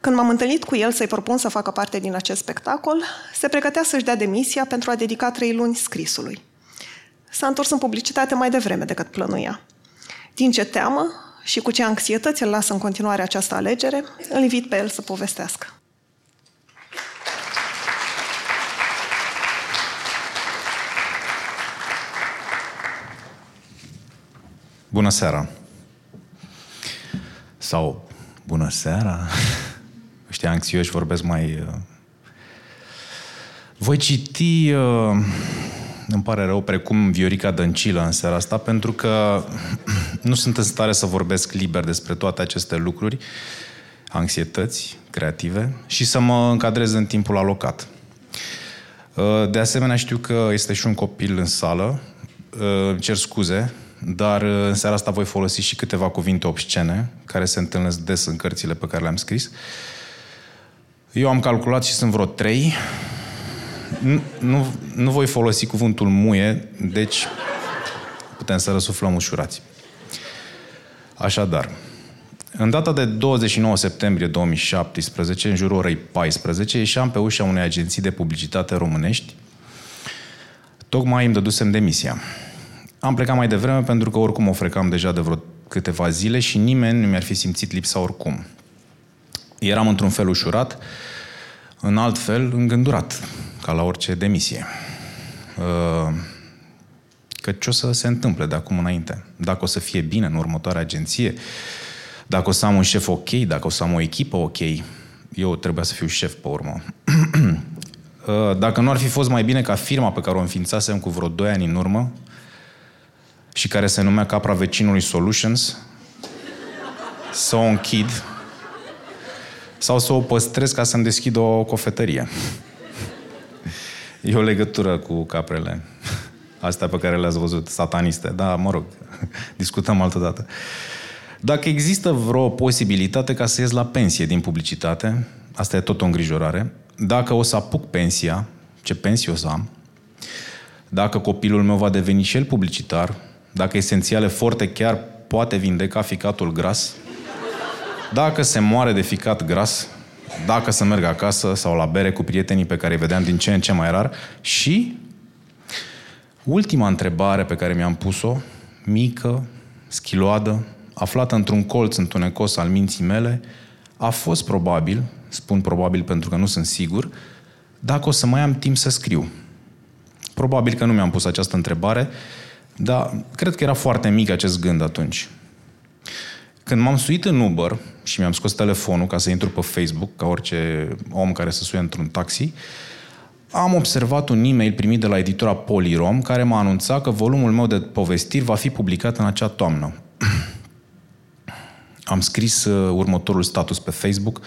S1: Când m-am întâlnit cu el să-i propun să facă parte din acest spectacol, se pregătea să-și dea demisia pentru a dedica trei luni scrisului. s-a întors în publicitate mai devreme decât plănuia. Din ce teamă și cu ce anxietăți îl lasă în continuare această alegere, îl invit pe el să povestească.
S3: Bună seara! Sau bună seara! (laughs) Ăștia anxioși vorbesc mai... Uh, voi citi, uh, îmi pare rău, precum Viorica Dăncilă în seara asta, pentru că (clears throat) nu sunt în stare să vorbesc liber despre toate aceste lucruri, anxietăți creative, și să mă încadrez în timpul alocat. Uh, de asemenea, știu că este și un copil în sală. Cer scuze, dar uh, în seara asta voi folosi și câteva cuvinte obscene, care se întâlnesc des în cărțile pe care le-am scris. Eu am calculat și sunt vreo trei. Nu, nu, nu voi folosi cuvântul muie, deci putem să răsuflăm ușurați. Așadar, în data de 29 septembrie 2017, în jurul orei 14, ieșeam pe ușa unei agenții de publicitate românești. Tocmai îmi dădusem demisia. Am plecat mai devreme pentru că oricum o frecam deja de vreo câteva zile și nimeni nu mi-ar fi simțit lipsa oricum. Eram într-un fel ușurat, în alt fel îngândurat, ca la orice demisie. Uh, că ce o să se întâmple de acum înainte? Dacă o să fie bine în următoarea agenție, dacă o să am un șef ok, dacă o să am o echipă ok, eu trebuia să fiu șef pe urmă. (clears throat) Uh, dacă nu ar fi fost mai bine ca firma pe care o înființasem cu vreo 2 ani în urmă, și care se numea Capra Vecinului Solutions, să o închid sau să o păstrez ca să-mi deschid o cofetărie. E o legătură cu caprele. Astea pe care le-ați văzut, sataniste. Da, mă rog, discutăm altă dată. Dacă există vreo posibilitate ca să ies la pensie din publicitate, asta e tot o îngrijorare, dacă o să apuc pensia, ce pensie o să am, dacă copilul meu va deveni și el publicitar, dacă esențiale forte chiar poate vindeca ficatul gras, dacă se moare de ficat gras, dacă să merg acasă sau la bere cu prietenii pe care îi vedeam din ce în ce mai rar și ultima întrebare pe care mi-am pus-o, mică, schiloadă, aflată într-un colț întunecos al minții mele, a fost probabil, spun probabil pentru că nu sunt sigur, dacă o să mai am timp să scriu. Probabil că nu mi-am pus această întrebare, dar cred că era foarte mic acest gând atunci. Când m-am suit în Uber și mi-am scos telefonul ca să intru pe Facebook, ca orice om care se suie într-un taxi, am observat un e-mail primit de la editura Polirom care m-a anunțat că volumul meu de povestiri va fi publicat în acea toamnă. (clears throat) am scris uh, următorul status pe Facebook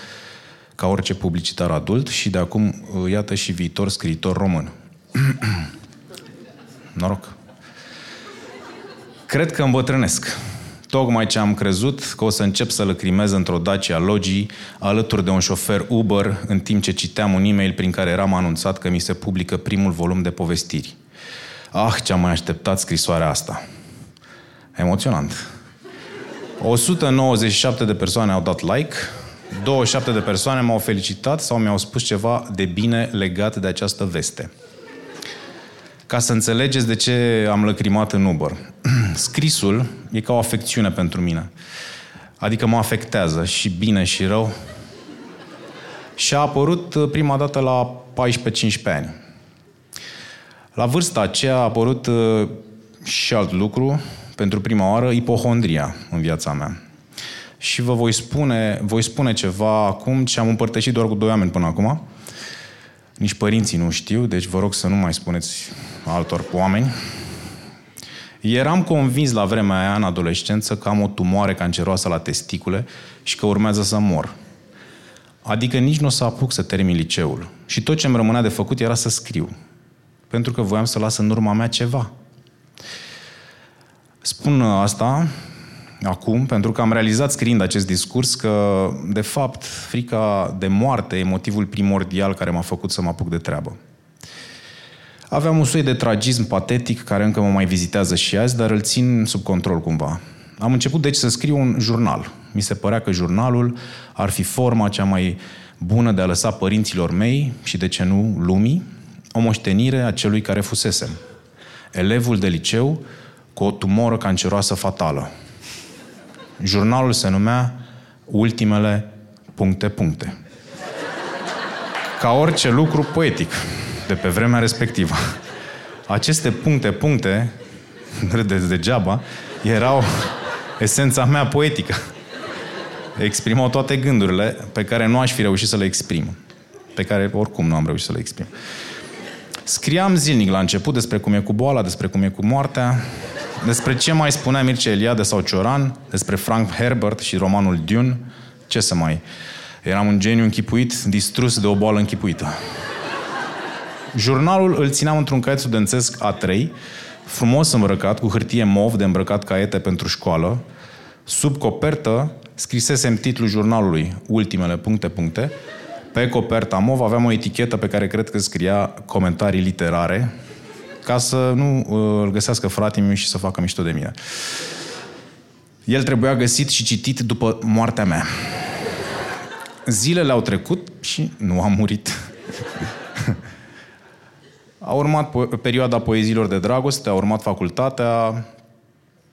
S3: ca orice publicitar adult și de acum, uh, iată și viitor scriitor român. (clears throat) Noroc! Cred că îmbătrânesc. Tocmai ce am crezut că o să încep să lăcrimez într-o Dacia Logi alături de un șofer Uber în timp ce citeam un e-mail prin care eram anunțat că mi se publică primul volum de povestiri. Ah, ce-am mai așteptat scrisoarea asta. Emoționant. 197 de persoane au dat like, 27 de persoane m-au felicitat sau mi-au spus ceva de bine legat de această veste ca să înțelegeți de ce am lăcrimat în Uber. (clears throat) Scrisul e ca o afecțiune pentru mine. Adică mă afectează și bine și rău. Și a apărut uh, prima dată la 14-15 ani. La vârsta aceea a apărut uh, și alt lucru, pentru prima oară, ipohondria în viața mea. Și vă voi spune, voi spune ceva acum ce am împărtășit doar cu doi oameni până acum. Nici părinții nu știu, deci vă rog să nu mai spuneți altor oameni. Eram convins la vremea aia, în adolescență, că am o tumoare canceroasă la testicule și că urmează să mor. Adică nici nu o să apuc să termin liceul. Și tot ce îmi rămânea de făcut era să scriu. Pentru că voiam să las în urma mea ceva. Spun asta acum pentru că am realizat scriind acest discurs că, de fapt, frica de moarte e motivul primordial care m-a făcut să mă apuc de treabă. Aveam un soi de tragism patetic care încă mă mai vizitează și azi, dar îl țin sub control cumva. Am început deci să scriu un jurnal. Mi se părea că jurnalul ar fi forma cea mai bună de a lăsa părinților mei și, de ce nu, lumii, o moștenire a celui care fusesem. elevul de liceu cu o tumoră canceroasă fatală. Jurnalul se numea Ultimele puncte puncte. Ca orice lucru poetic de pe vremea respectivă. Aceste puncte puncte, (laughs) râdeți degeaba, erau esența mea poetică. Exprimau toate gândurile pe care nu aș fi reușit să le exprim. Pe care oricum nu am reușit să le exprim. Scriam zilnic la început despre cum e cu boala, despre cum e cu moartea, despre ce mai spunea Mircea Eliade sau Cioran, despre Frank Herbert și romanul Dune, ce să mai... Eram un geniu închipuit, distrus de o boală închipuită. Jurnalul îl țineam într-un caiet studențesc A3, frumos îmbrăcat, cu hârtie mov de îmbrăcat caiete pentru școală. Sub copertă scrisesem titlul jurnalului, ultimele puncte, puncte. Pe coperta mov aveam o etichetă pe care cred că scria comentarii literare, ca să nu uh, îl găsească fratele meu și să facă mișto de mine. El trebuia găsit și citit după moartea mea. Zilele au trecut și nu am murit. (laughs) a urmat po- perioada poeziilor de dragoste, a urmat facultatea,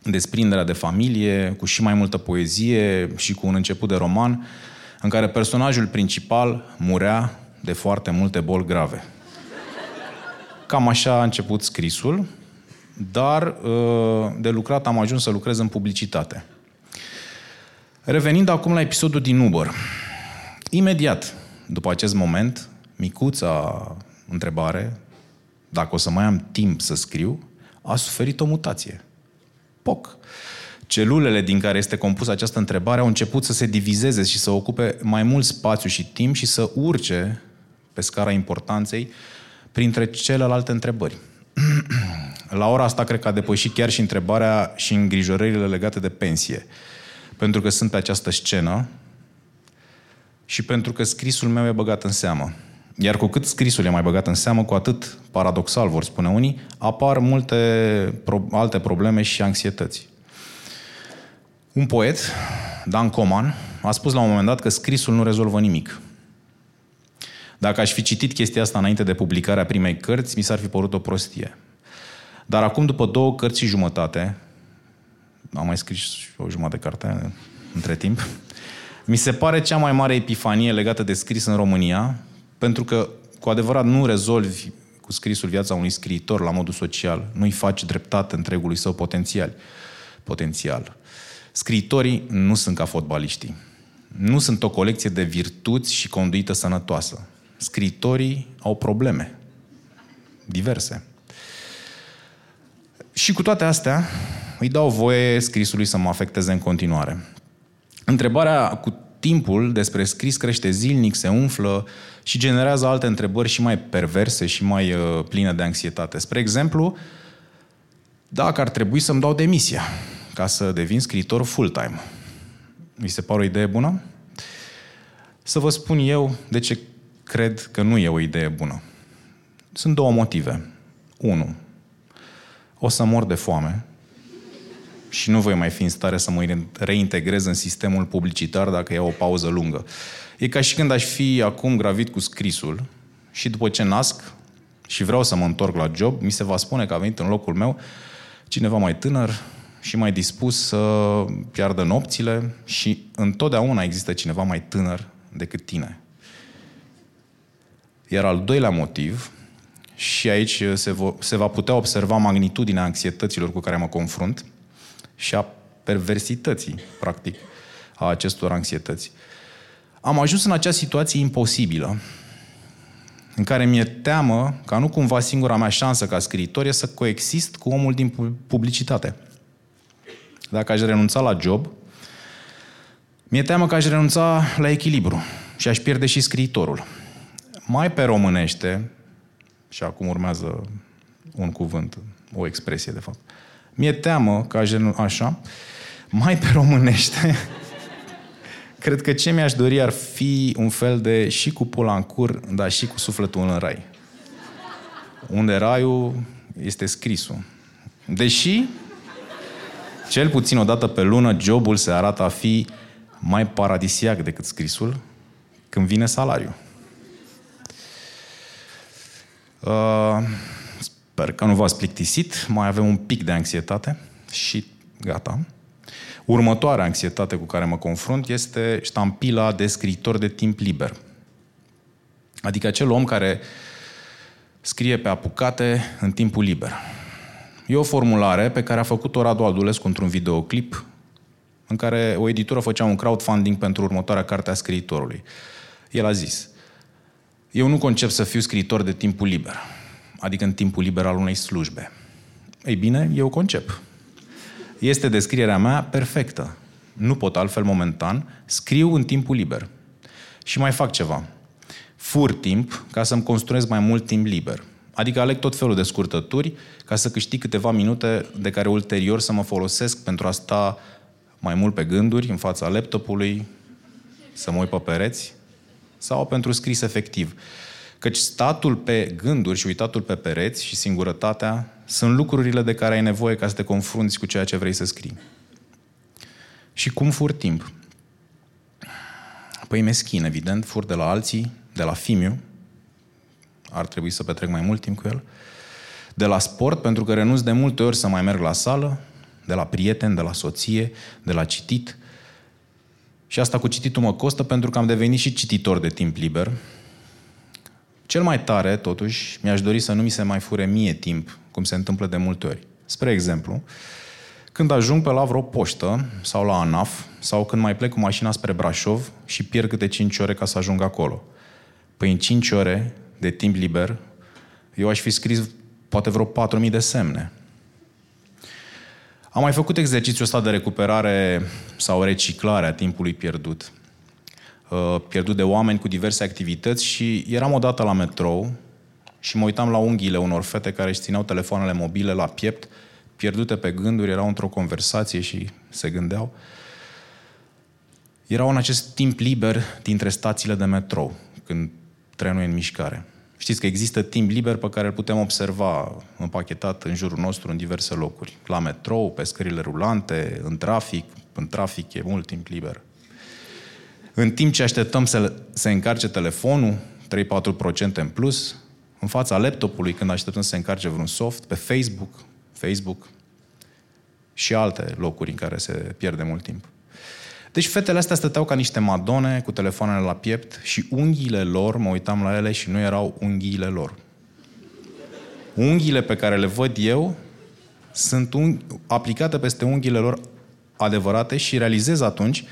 S3: desprinderea de familie, cu și mai multă poezie și cu un început de roman, în care personajul principal murea de foarte multe boli grave. Cam așa a început scrisul, dar uh, de lucrat am ajuns să lucrez în publicitate. Revenind acum la episodul din Uber. Imediat după acest moment, micuța întrebare, dacă o să mai am timp să scriu, a suferit o mutație. POC. Celulele din care este compusă această întrebare au început să se divizeze și să ocupe mai mult spațiu și timp și să urce pe scara importanței printre celelalte întrebări. (clears throat) La ora asta cred că a depășit chiar și întrebarea și îngrijorările legate de pensie. Pentru că sunt pe această scenă și pentru că scrisul meu e băgat în seamă. Iar cu cât scrisul e mai băgat în seamă, cu atât, paradoxal vor spune unii, apar multe pro- alte probleme și anxietăți. Un poet, Dan Coman, a spus la un moment dat că scrisul nu rezolvă nimic. Dacă aș fi citit chestia asta înainte de publicarea primei cărți, mi s-ar fi părut o prostie. Dar acum, după două cărți și jumătate, am mai scris o jumătate de carte între timp, mi se pare cea mai mare epifanie legată de scris în România, pentru că cu adevărat nu rezolvi cu scrisul viața unui scriitor la modul social, nu-i faci dreptate întregului său potențial. potențial. Scriitorii nu sunt ca fotbaliștii. Nu sunt o colecție de virtuți și conduită sănătoasă. Scriitorii au probleme. Diverse. Și cu toate astea, îi dau voie scrisului să mă afecteze în continuare. Întrebarea cu timpul despre scris crește zilnic, se umflă și generează alte întrebări și mai perverse și mai uh, pline de anxietate. Spre exemplu, dacă ar trebui să-mi dau demisia ca să devin scriitor full-time. Mi se pare o idee bună? Să vă spun eu de ce cred că nu e o idee bună. Sunt două motive. Unu, o să mor de foame și nu voi mai fi în stare să mă reintegrez în sistemul publicitar dacă iau o pauză lungă. E ca și când aș fi acum gravid cu scrisul și după ce nasc și vreau să mă întorc la job, mi se va spune că a venit în locul meu cineva mai tânăr și mai dispus să piardă nopțile și întotdeauna există cineva mai tânăr decât tine. Iar al doilea motiv, și aici se, vo- se va putea observa magnitudinea anxietăților cu care mă confrunt și a perversității, practic, a acestor anxietăți. Am ajuns în acea situație imposibilă, în care mi-e teamă ca nu cumva singura mea șansă ca scriitor e să coexist cu omul din publicitate. Dacă aș renunța la job, mi-e teamă că aș renunța la echilibru și aș pierde și scriitorul. Mai pe românește, și acum urmează un cuvânt, o expresie de fapt, mi-e teamă că aș renunța, așa, mai pe românește, (laughs) cred că ce mi-aș dori ar fi un fel de și cu pula în cur, dar și cu sufletul în rai. Unde raiul este scrisul. Deși, cel puțin o dată pe lună, jobul se arată a fi mai paradisiac decât scrisul când vine salariul. Uh, Sper că nu v-ați plictisit, mai avem un pic de anxietate și gata. Următoarea anxietate cu care mă confrunt este ștampila de scriitor de timp liber. Adică acel om care scrie pe apucate în timpul liber. E o formulare pe care a făcut-o Radu Aldulescu într-un videoclip în care o editură făcea un crowdfunding pentru următoarea carte a scriitorului. El a zis, eu nu concep să fiu scriitor de timpul liber, adică în timpul liber al unei slujbe. Ei bine, eu concep. Este descrierea mea perfectă. Nu pot altfel momentan, scriu în timpul liber. Și mai fac ceva. Fur timp ca să-mi construiesc mai mult timp liber. Adică aleg tot felul de scurtături ca să câștig câteva minute de care ulterior să mă folosesc pentru a sta mai mult pe gânduri în fața laptopului, să mă uit pe pereți sau pentru scris efectiv. Căci statul pe gânduri și uitatul pe pereți și singurătatea sunt lucrurile de care ai nevoie ca să te confrunți cu ceea ce vrei să scrii. Și cum fur timp? Păi meschin, evident, fur de la alții, de la Fimiu, ar trebui să petrec mai mult timp cu el, de la sport, pentru că renunț de multe ori să mai merg la sală, de la prieten, de la soție, de la citit. Și asta cu cititul mă costă pentru că am devenit și cititor de timp liber. Cel mai tare, totuși, mi-aș dori să nu mi se mai fure mie timp, cum se întâmplă de multe ori. Spre exemplu, când ajung pe la vreo poștă sau la ANAF sau când mai plec cu mașina spre Brașov și pierd câte 5 ore ca să ajung acolo. Păi în 5 ore de timp liber, eu aș fi scris poate vreo 4.000 de semne. Am mai făcut exercițiul ăsta de recuperare sau reciclare a timpului pierdut. Uh, pierdut de oameni cu diverse activități și eram odată la metrou și mă uitam la unghiile unor fete care își țineau telefoanele mobile la piept, pierdute pe gânduri, erau într-o conversație și se gândeau. Erau în acest timp liber dintre stațiile de metrou, când trenul e în mișcare. Știți că există timp liber pe care îl putem observa împachetat în jurul nostru în diverse locuri. La metrou, pe scările rulante, în trafic. În trafic e mult timp liber. În timp ce așteptăm să se încarce telefonul, 3-4% în plus, în fața laptopului, când așteptăm să se încarce vreun soft, pe Facebook, Facebook și alte locuri în care se pierde mult timp. Deci fetele astea stăteau ca niște madone cu telefoanele la piept și unghiile lor, mă uitam la ele și nu erau unghiile lor. Unghiile pe care le văd eu sunt unghi, aplicate peste unghiile lor adevărate și realizez atunci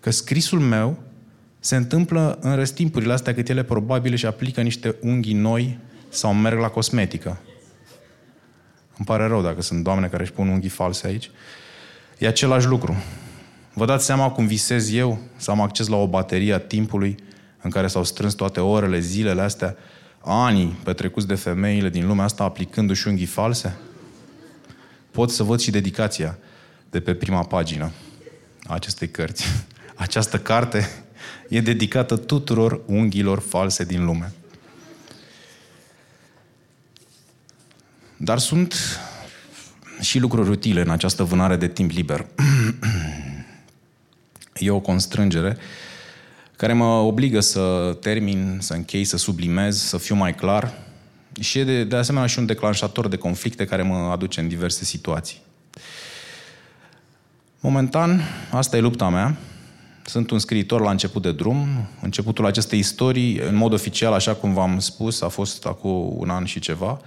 S3: că scrisul meu se întâmplă în restimpurile astea cât ele probabil și aplică niște unghii noi sau merg la cosmetică. Îmi pare rău dacă sunt doamne care își pun unghii false aici. E același lucru. Vă dați seama cum visez eu să am acces la o baterie a timpului în care s-au strâns toate orele, zilele astea, anii petrecuți de femeile din lumea asta aplicându-și unghii false? Pot să văd și dedicația de pe prima pagină a acestei cărți. (laughs) Această carte e dedicată tuturor unghiilor false din lume. Dar sunt și lucruri utile în această vânare de timp liber. (clears throat) e o constrângere care mă obligă să termin, să închei, să sublimez, să fiu mai clar și e de, de asemenea și un declanșator de conflicte care mă aduce în diverse situații. Momentan, asta e lupta mea. Sunt un scriitor la început de drum. Începutul acestei istorii, în mod oficial, așa cum v-am spus, a fost acum un an și ceva.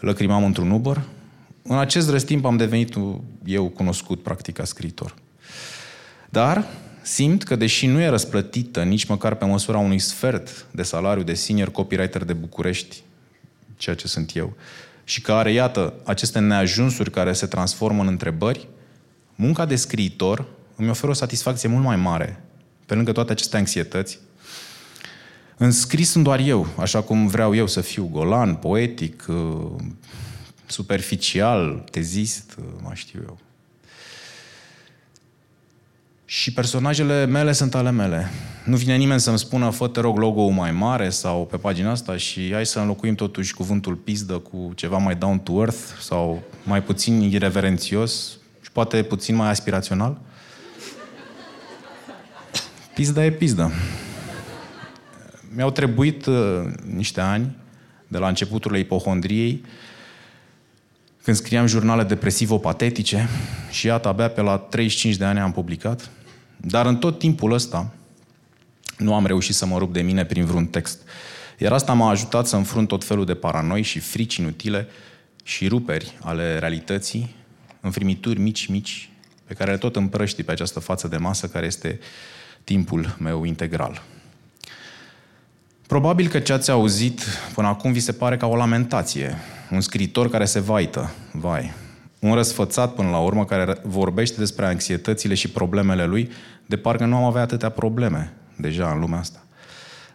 S3: Lăcrimam într-un Uber. În acest răstimp am devenit eu cunoscut, practic, ca scriitor. Dar simt că, deși nu e răsplătită nici măcar pe măsura unui sfert de salariu de senior copywriter de București, ceea ce sunt eu, și că are, iată, aceste neajunsuri care se transformă în întrebări, munca de scriitor îmi oferă o satisfacție mult mai mare, pe lângă toate aceste anxietăți. În scris sunt doar eu, așa cum vreau eu să fiu golan, poetic, uh, superficial, tezist, uh, mai știu eu. Și personajele mele sunt ale mele. Nu vine nimeni să-mi spună, fă te rog logo mai mare sau pe pagina asta și hai să înlocuim totuși cuvântul pizdă cu ceva mai down to earth sau mai puțin irreverențios și poate puțin mai aspirațional. Pizda e pizdă. Mi-au trebuit uh, niște ani de la începuturile ipohondriei când scriam jurnale depresivo-patetice și iată, abia pe la 35 de ani am publicat. Dar în tot timpul ăsta nu am reușit să mă rup de mine prin vreun text. Iar asta m-a ajutat să înfrunt tot felul de paranoi și frici inutile și ruperi ale realității, înfrimituri mici, mici, pe care le tot împrăști pe această față de masă care este timpul meu integral. Probabil că ce ați auzit până acum vi se pare ca o lamentație, un scriitor care se vaită, vai, un răsfățat până la urmă care vorbește despre anxietățile și problemele lui, de parcă nu am avea atâtea probleme deja în lumea asta.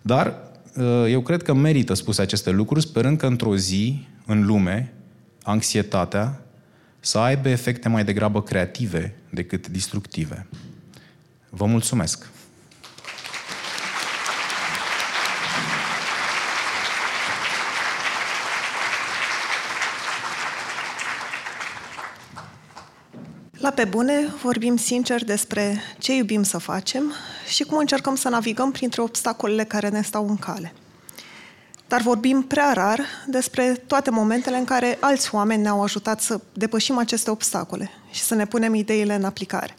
S3: Dar uh, eu cred că merită spuse aceste lucruri, sperând că într-o zi, în lume, anxietatea să aibă efecte mai degrabă creative decât destructive. Vă mulțumesc!
S1: La Pe Bune vorbim sincer despre ce iubim să facem și cum încercăm să navigăm printre obstacolele care ne stau în cale. Dar vorbim prea rar despre toate momentele în care alți oameni ne-au ajutat să depășim aceste obstacole și să ne punem ideile în aplicare.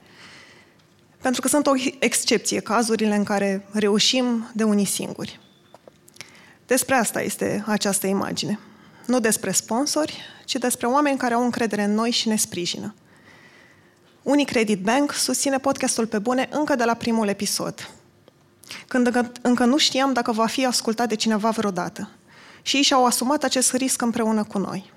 S1: Pentru că sunt o excepție cazurile în care reușim de unii singuri. Despre asta este această imagine. Nu despre sponsori, ci despre oameni care au încredere în noi și ne sprijină. Unicredit Bank susține podcastul pe bune încă de la primul episod, când încă, încă nu știam dacă va fi ascultat de cineva vreodată. Și ei și-au asumat acest risc împreună cu noi.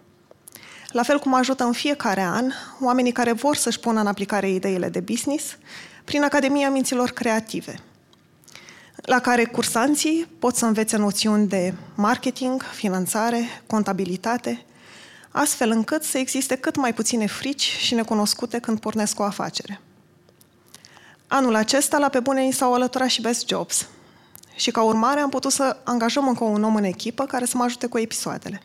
S1: La fel cum ajută în fiecare an oamenii care vor să-și pună în aplicare ideile de business prin Academia Minților Creative, la care cursanții pot să învețe noțiuni de marketing, finanțare, contabilitate, astfel încât să existe cât mai puține frici și necunoscute când pornesc o afacere. Anul acesta, la pe bune, ni s-au alăturat și Best Jobs. Și ca urmare am putut să angajăm încă un om în echipă care să mă ajute cu episoadele.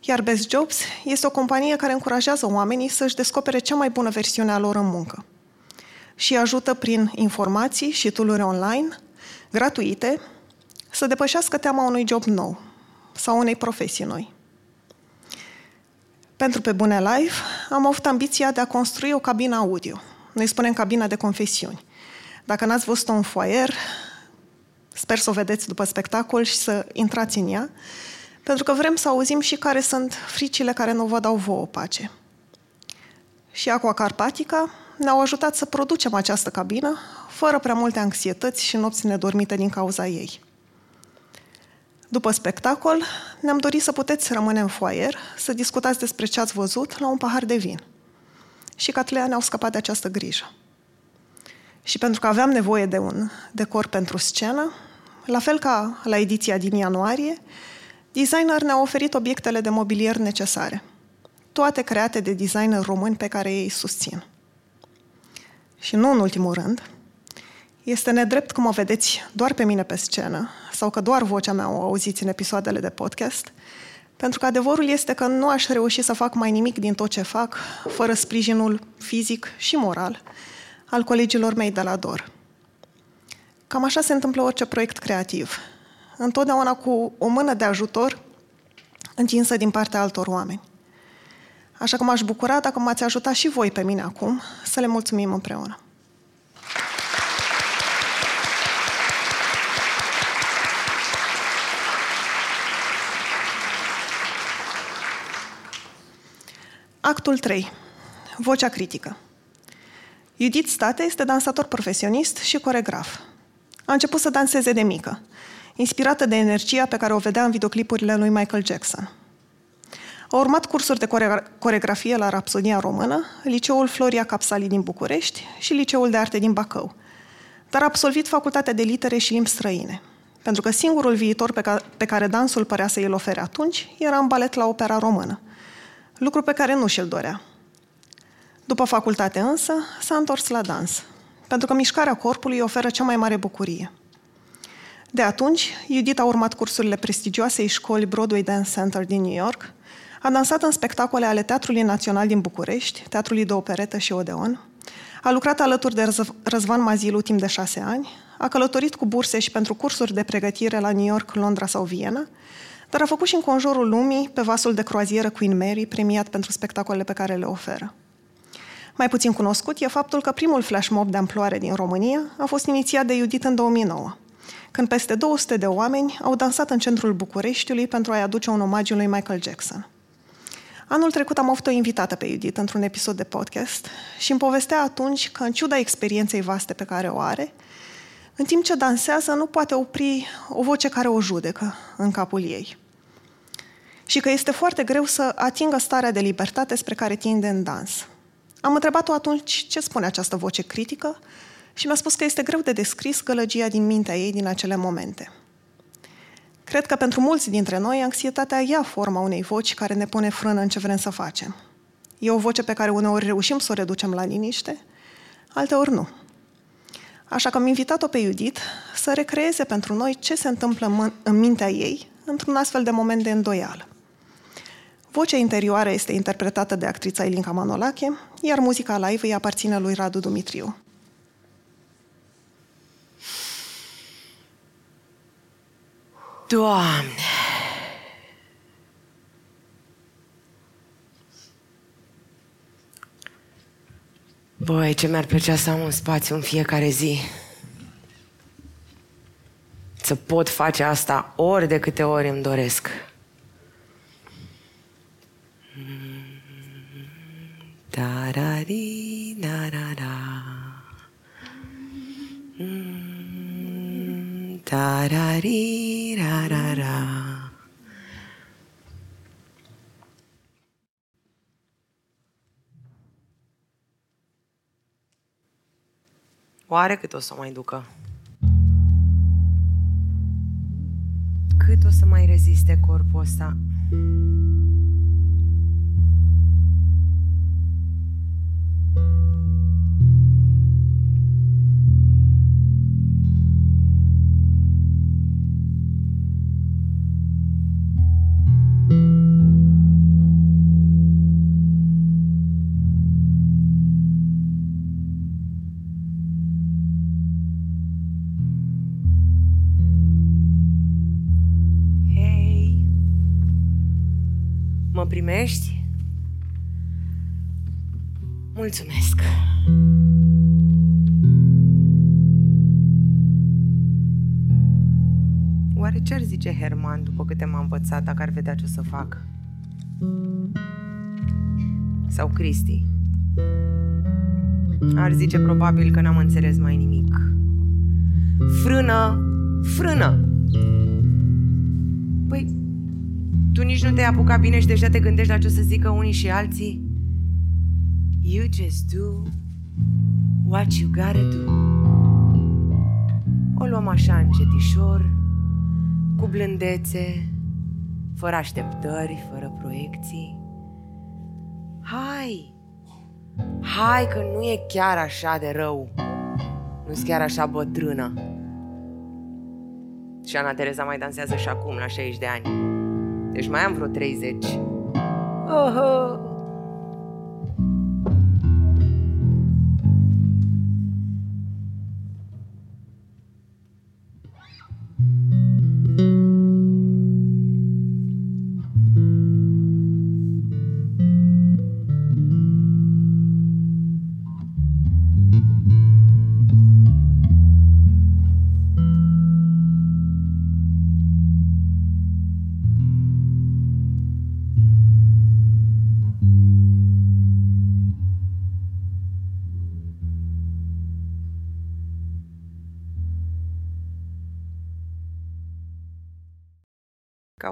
S1: Iar Best Jobs este o companie care încurajează oamenii să-și descopere cea mai bună versiune a lor în muncă. Și ajută prin informații și tooluri online, gratuite, să depășească teama unui job nou sau unei profesii noi. Pentru Pe Bune Live am avut ambiția de a construi o cabină audio. Noi spunem cabina de confesiuni. Dacă n-ați văzut-o în foayer, sper să o vedeți după spectacol și să intrați în ea, pentru că vrem să auzim și care sunt fricile care nu vă dau vouă pace. Și Aqua Carpatica ne-au ajutat să producem această cabină fără prea multe anxietăți și nopți nedormite din cauza ei. După spectacol, ne-am dorit să puteți rămâne în foaier, să discutați despre ce ați văzut la un pahar de vin. Și Catlea ne-au scăpat de această grijă. Și pentru că aveam nevoie de un decor pentru scenă, la fel ca la ediția din ianuarie, designer ne-a oferit obiectele de mobilier necesare, toate create de designer români pe care ei susțin. Și nu în ultimul rând, este nedrept că mă vedeți doar pe mine pe scenă sau că doar vocea mea o auziți în episoadele de podcast, pentru că adevărul este că nu aș reuși să fac mai nimic din tot ce fac fără sprijinul fizic și moral al colegilor mei de la DOR. Cam așa se întâmplă orice proiect creativ. Întotdeauna cu o mână de ajutor întinsă din partea altor oameni. Așa că m-aș bucura dacă m-ați ajutat și voi pe mine acum să le mulțumim împreună. Actul 3. Vocea critică. Judith State este dansator profesionist și coregraf. A început să danseze de mică, inspirată de energia pe care o vedea în videoclipurile lui Michael Jackson. A urmat cursuri de coregrafie la Rapsodia Română, Liceul Floria Capsali din București și Liceul de Arte din Bacău, dar a absolvit facultatea de litere și limbi străine, pentru că singurul viitor pe, ca- pe care dansul părea să îl ofere atunci era în balet la Opera Română, lucru pe care nu și-l dorea. După facultate însă, s-a întors la dans, pentru că mișcarea corpului îi oferă cea mai mare bucurie. De atunci, Judith a urmat cursurile prestigioasei școli Broadway Dance Center din New York, a dansat în spectacole ale Teatrului Național din București, Teatrului de Operetă și Odeon, a lucrat alături de Răzvan Mazilu timp de șase ani, a călătorit cu burse și pentru cursuri de pregătire la New York, Londra sau Viena, dar a făcut și în conjurul lumii pe vasul de croazieră Queen Mary, premiat pentru spectacolele pe care le oferă. Mai puțin cunoscut e faptul că primul flash mob de amploare din România a fost inițiat de Judith în 2009, când peste 200 de oameni au dansat în centrul Bucureștiului pentru a-i aduce un omagiu lui Michael Jackson. Anul trecut am avut o invitată pe Judith într-un episod de podcast și îmi povestea atunci că, în ciuda experienței vaste pe care o are, în timp ce dansează, nu poate opri o voce care o judecă în capul ei. Și că este foarte greu să atingă starea de libertate spre care tinde în dans. Am întrebat-o atunci ce spune această voce critică și mi-a spus că este greu de descris gălăgia din mintea ei din acele momente. Cred că pentru mulți dintre noi, anxietatea ia forma unei voci care ne pune frână în ce vrem să facem. E o voce pe care uneori reușim să o reducem la liniște, alteori nu. Așa că am invitat-o pe Judith să recreeze pentru noi ce se întâmplă în mintea ei într-un astfel de moment de îndoială. Vocea interioară este interpretată de actrița Ilinca Manolache, iar muzica live îi aparține lui Radu Dumitriu.
S4: Doamne! Băi, ce mi-ar plăcea să am un spațiu în fiecare zi. Să pot face asta ori de câte ori îmi doresc. Da da di da da da. Da da di da da da. Oare cât o să mai ducă? Cât o să mai reziste corpul ăsta? Primești? Mulțumesc! Oare ce ar zice Herman după câte m-a învățat dacă ar vedea ce o să fac? Sau Cristi? Ar zice probabil că n-am înțeles mai nimic. Frână! Frână! Păi, tu nici nu te-ai apucat bine și deja te gândești la ce o să zică unii și alții? You just do what you gotta do. O luăm așa încetișor, cu blândețe, fără așteptări, fără proiecții. Hai! Hai că nu e chiar așa de rău. Nu-s chiar așa bătrână. Și Ana Tereza mai dansează și acum, la 60 de ani. Deci mai am vreo 30. Oho!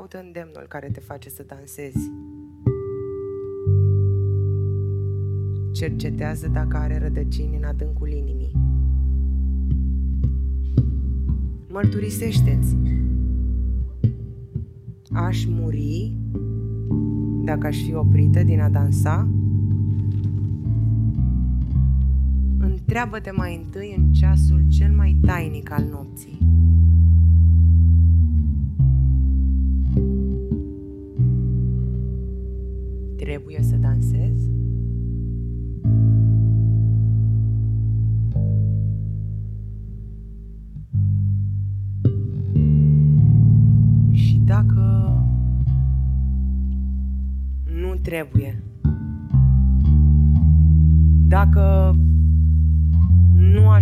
S4: Caută îndemnul care te face să dansezi. Cercetează dacă are rădăcini în adâncul inimii. Mărturisește-ți. Aș muri dacă aș fi oprită din a dansa? Întreabă-te mai întâi în ceasul cel mai tainic al nopții.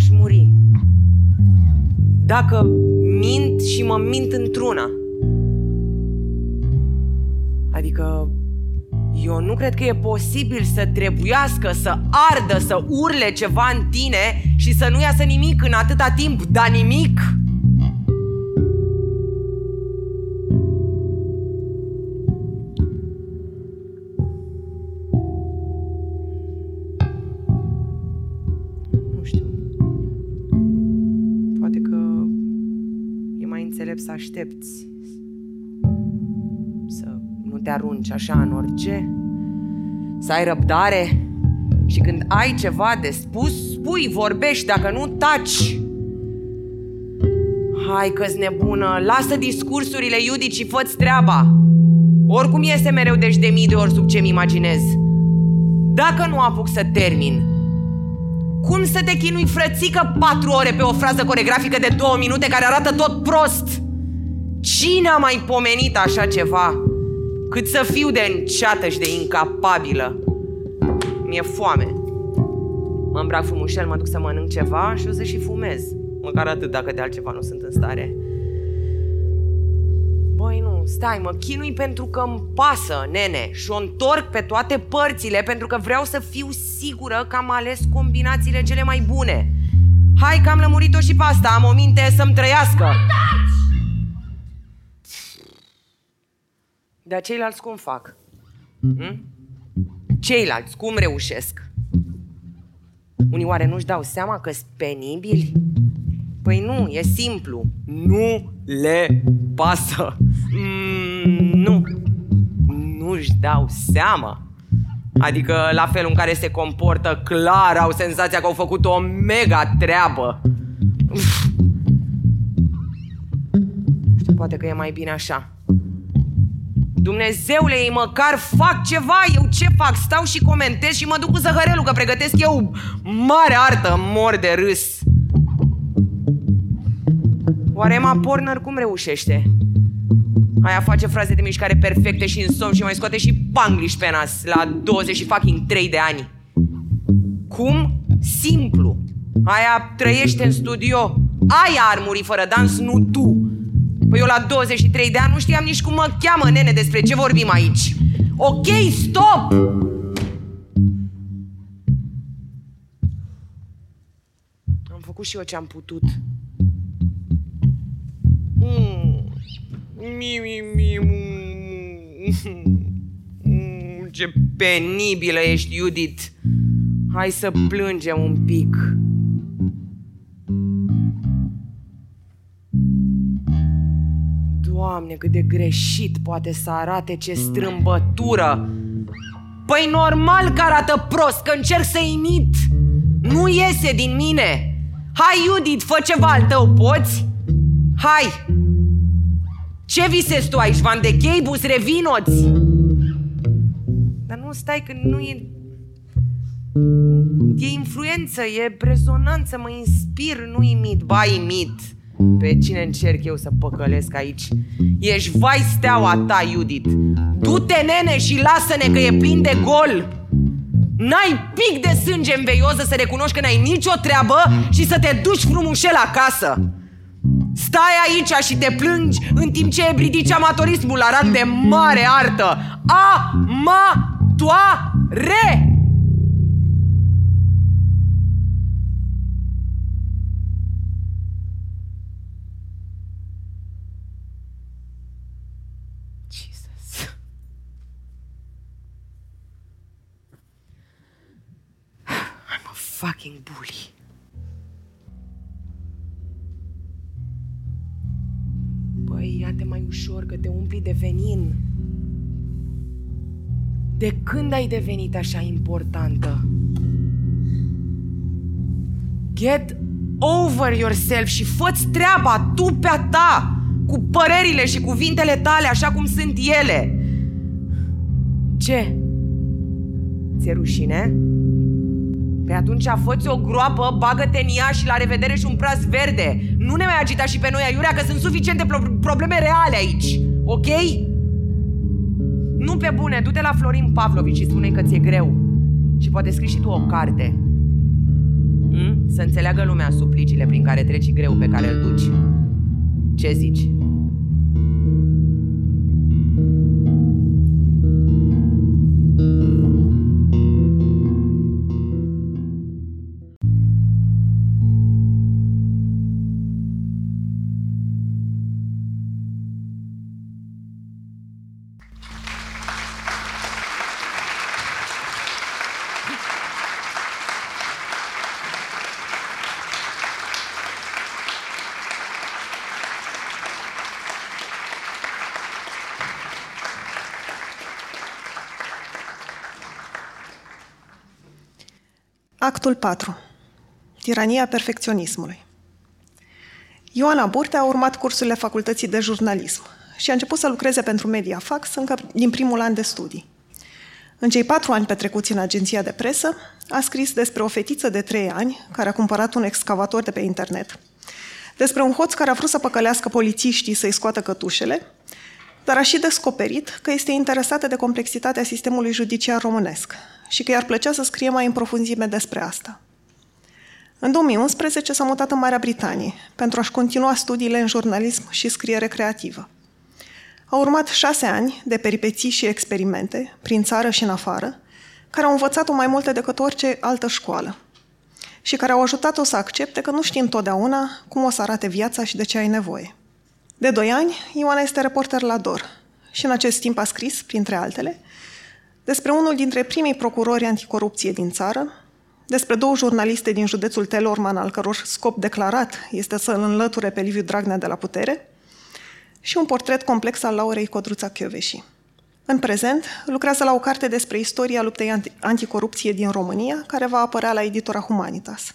S4: Aș muri. Dacă mint și mă mint într-una. Adică eu nu cred că e posibil să trebuiască, să ardă, să urle ceva în tine și să nu iasă nimic în atâta timp, dar nimic. Aștepți să nu te arunci așa în orice, să ai răbdare și când ai ceva de spus, spui, vorbești, dacă nu, taci. Hai că-s nebună, lasă discursurile Judith și fă treaba. Oricum iese mereu deci de mii de ori sub ce-mi imaginez. Dacă nu apuc să termin, cum să te chinui frățică patru ore pe o frază coregrafică de două minute care arată tot prost? Cine a mai pomenit așa ceva? Cât să fiu de înceată și de incapabilă. Mi-e foame. Mă îmbrac frumușel, mă duc să mănânc ceva și o să și fumez. Măcar atât dacă de altceva nu sunt în stare. Băi, nu, stai, mă chinui pentru că îmi pasă, nene, și o întorc pe toate părțile pentru că vreau să fiu sigură că am ales combinațiile cele mai bune. Hai că am lămurit-o și pe asta, am o minte să-mi trăiască. Dar ceilalți cum fac? Hm? Ceilalți cum reușesc? Unii oare nu-și dau seama că sunt penibili? Păi nu, e simplu. Nu le pasă. Mm, nu. Nu-și dau seama. Adică la felul în care se comportă, clar au senzația că au făcut o mega treabă. Uf. Știu, poate că e mai bine așa. Dumnezeule, ei măcar fac ceva, eu ce fac? Stau și comentez și mă duc cu zăhărelul, că pregătesc eu mare artă, mor de râs. Oare Emma Porner cum reușește? Aia face fraze de mișcare perfecte și în somn și mai scoate și pangliș pe nas la 20 și fucking 3 de ani. Cum? Simplu. Aia trăiește în studio. Aia ar muri fără dans, nu tu. Păi eu la 23 de ani nu știam nici cum mă cheamă, nene, despre ce vorbim aici. Ok, stop! Am făcut și eu ce am putut. Mm. Mi, mi, mi, mm. Ce penibilă ești, Judith. Hai să plângem un pic. Doamne, cât de greșit poate să arate ce strâmbătură! Păi normal că arată prost, că încerc să imit! Nu iese din mine! Hai, Judith, fă ceva al tău, poți? Hai! Ce visezi tu aici, Van de Cheibus, revinoți? Dar nu stai că nu e... E influență, e rezonanță, mă inspir, nu imit, ba imit. Pe cine încerc eu să păcălesc aici? Ești vai steaua ta, Judith. Du-te, nene, și lasă-ne că e plin de gol. N-ai pic de sânge înveioză să recunoști că n-ai nicio treabă și să te duci frumușel acasă. Stai aici și te plângi în timp ce ebridici amatorismul la rang de mare artă. A-ma-toare! Fucking bully. Băi, ia-te mai ușor că te umpli de venin. De când ai devenit așa importantă? Get over yourself și fă treaba tu pe a ta, cu părerile și cuvintele tale așa cum sunt ele. Ce? Ți-e rușine? Pe atunci fă o groapă, bagă-te în ea și la revedere și un praz verde. Nu ne mai agita și pe noi, Aiurea, că sunt suficiente pro- probleme reale aici. Ok? Nu pe bune, du-te la Florin Pavlovici și spune că ți-e greu. Și poate scrii și tu o carte. Mm? Să înțeleagă lumea suplicile prin care treci greu pe care îl duci. Ce zici?
S1: Actul 4. Tirania perfecționismului. Ioana Burte a urmat cursurile facultății de jurnalism și a început să lucreze pentru Mediafax încă din primul an de studii. În cei patru ani petrecuți în agenția de presă, a scris despre o fetiță de trei ani care a cumpărat un excavator de pe internet, despre un hoț care a vrut să păcălească polițiștii să-i scoată cătușele, dar a și descoperit că este interesată de complexitatea sistemului judiciar românesc și că i-ar plăcea să scrie mai în profunzime despre asta. În 2011 s-a mutat în Marea Britanie pentru a-și continua studiile în jurnalism și scriere creativă. Au urmat șase ani de peripeții și experimente, prin țară și în afară, care au învățat-o mai multe decât orice altă școală și care au ajutat-o să accepte că nu știi întotdeauna cum o să arate viața și de ce ai nevoie. De doi ani, Ioana este reporter la DOR și în acest timp a scris, printre altele, despre unul dintre primii procurori anticorupție din țară, despre două jurnaliste din județul Telorman, al căror scop declarat este să îl înlăture pe Liviu Dragnea de la putere, și un portret complex al Laurei Codruța Chioveși. În prezent, lucrează la o carte despre istoria luptei anticorupție din România, care va apărea la editora Humanitas.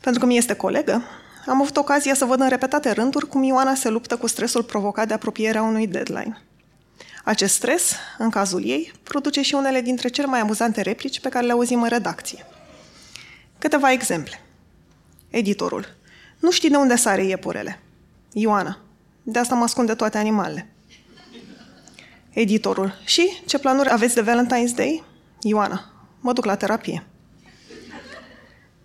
S1: Pentru că mi este colegă, am avut ocazia să văd în repetate rânduri cum Ioana se luptă cu stresul provocat de apropierea unui deadline. Acest stres, în cazul ei, produce și unele dintre cele mai amuzante replici pe care le auzim în redacție. Câteva exemple. Editorul. Nu știi de unde sare iepurele. Ioana. De asta mă ascunde toate animalele. Editorul. Și ce planuri aveți de Valentine's Day? Ioana. Mă duc la terapie.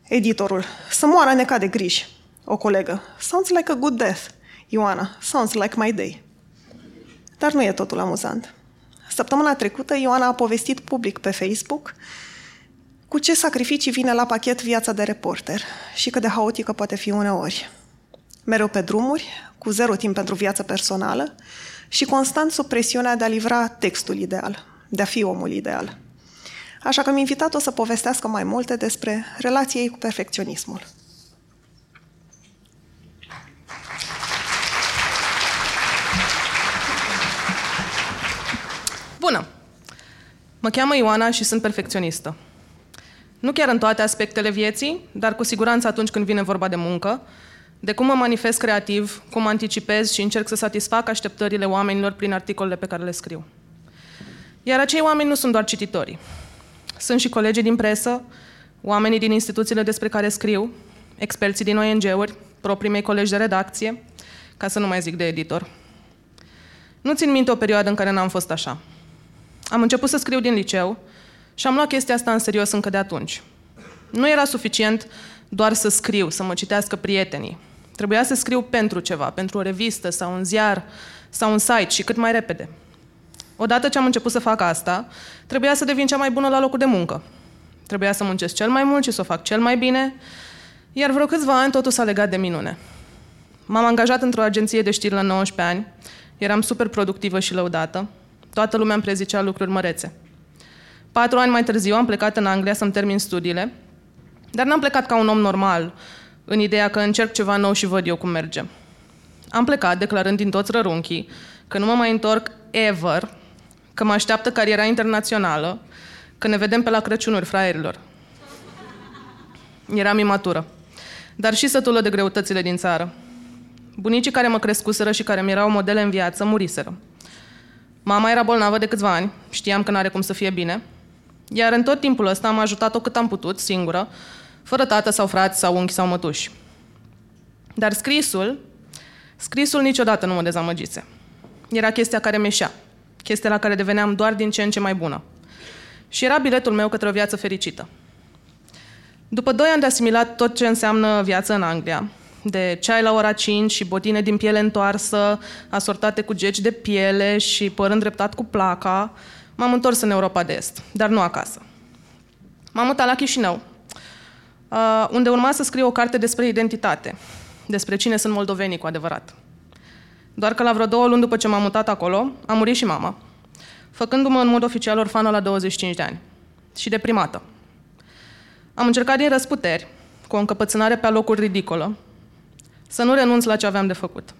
S1: Editorul. Să moară neca de griji. O colegă. Sounds like a good death. Ioana. Sounds like my day. Dar nu e totul amuzant. Săptămâna trecută, Ioana a povestit public pe Facebook cu ce sacrificii vine la pachet viața de reporter și cât de haotică poate fi uneori. Mereu pe drumuri, cu zero timp pentru viață personală și constant sub presiunea de a livra textul ideal, de a fi omul ideal. Așa că am invitat-o să povestească mai multe despre relația ei cu perfecționismul.
S5: Bună! Mă cheamă Ioana și sunt perfecționistă. Nu chiar în toate aspectele vieții, dar cu siguranță atunci când vine vorba de muncă, de cum mă manifest creativ, cum anticipez și încerc să satisfac așteptările oamenilor prin articolele pe care le scriu. Iar acei oameni nu sunt doar cititorii. Sunt și colegii din presă, oamenii din instituțiile despre care scriu, experții din ONG-uri, proprii mei colegi de redacție, ca să nu mai zic de editor. Nu țin minte o perioadă în care n-am fost așa. Am început să scriu din liceu și am luat chestia asta în serios încă de atunci. Nu era suficient doar să scriu, să mă citească prietenii. Trebuia să scriu pentru ceva, pentru o revistă sau un ziar sau un site și cât mai repede. Odată ce am început să fac asta, trebuia să devin cea mai bună la locul de muncă. Trebuia să muncesc cel mai mult și să o fac cel mai bine, iar vreo câțiva ani totul s-a legat de minune. M-am angajat într-o agenție de știri la 19 ani, eram super productivă și lăudată, Toată lumea îmi prezicea lucruri mărețe. Patru ani mai târziu am plecat în Anglia să-mi termin studiile, dar n-am plecat ca un om normal, în ideea că încerc ceva nou și văd eu cum merge. Am plecat declarând din toți rărunchii că nu mă mai întorc ever, că mă așteaptă cariera internațională, că ne vedem pe la Crăciunuri, fraierilor. Eram imatură, dar și sătulă de greutățile din țară. Bunicii care mă crescuseră și care mi erau modele în viață muriseră. Mama era bolnavă de câțiva ani, știam că n-are cum să fie bine, iar în tot timpul ăsta am ajutat-o cât am putut, singură, fără tată sau frați sau unchi sau mătuși. Dar scrisul, scrisul niciodată nu mă dezamăgise. Era chestia care mi-eșea, chestia la care deveneam doar din ce în ce mai bună. Și era biletul meu către o viață fericită. După doi ani de asimilat tot ce înseamnă viață în Anglia, de ceai la ora 5 și botine din piele întoarsă, asortate cu geci de piele și păr îndreptat cu placa, m-am întors în Europa de Est, dar nu acasă. M-am mutat la Chișinău, uh, unde urma să scriu o carte despre identitate, despre cine sunt moldovenii cu adevărat. Doar că la vreo două luni după ce m-am mutat acolo, a murit și mama, făcându-mă în mod oficial orfană la 25 de ani și deprimată. Am încercat din răsputeri, cu o încăpățânare pe locuri ridicolă, să nu renunț la ce aveam de făcut.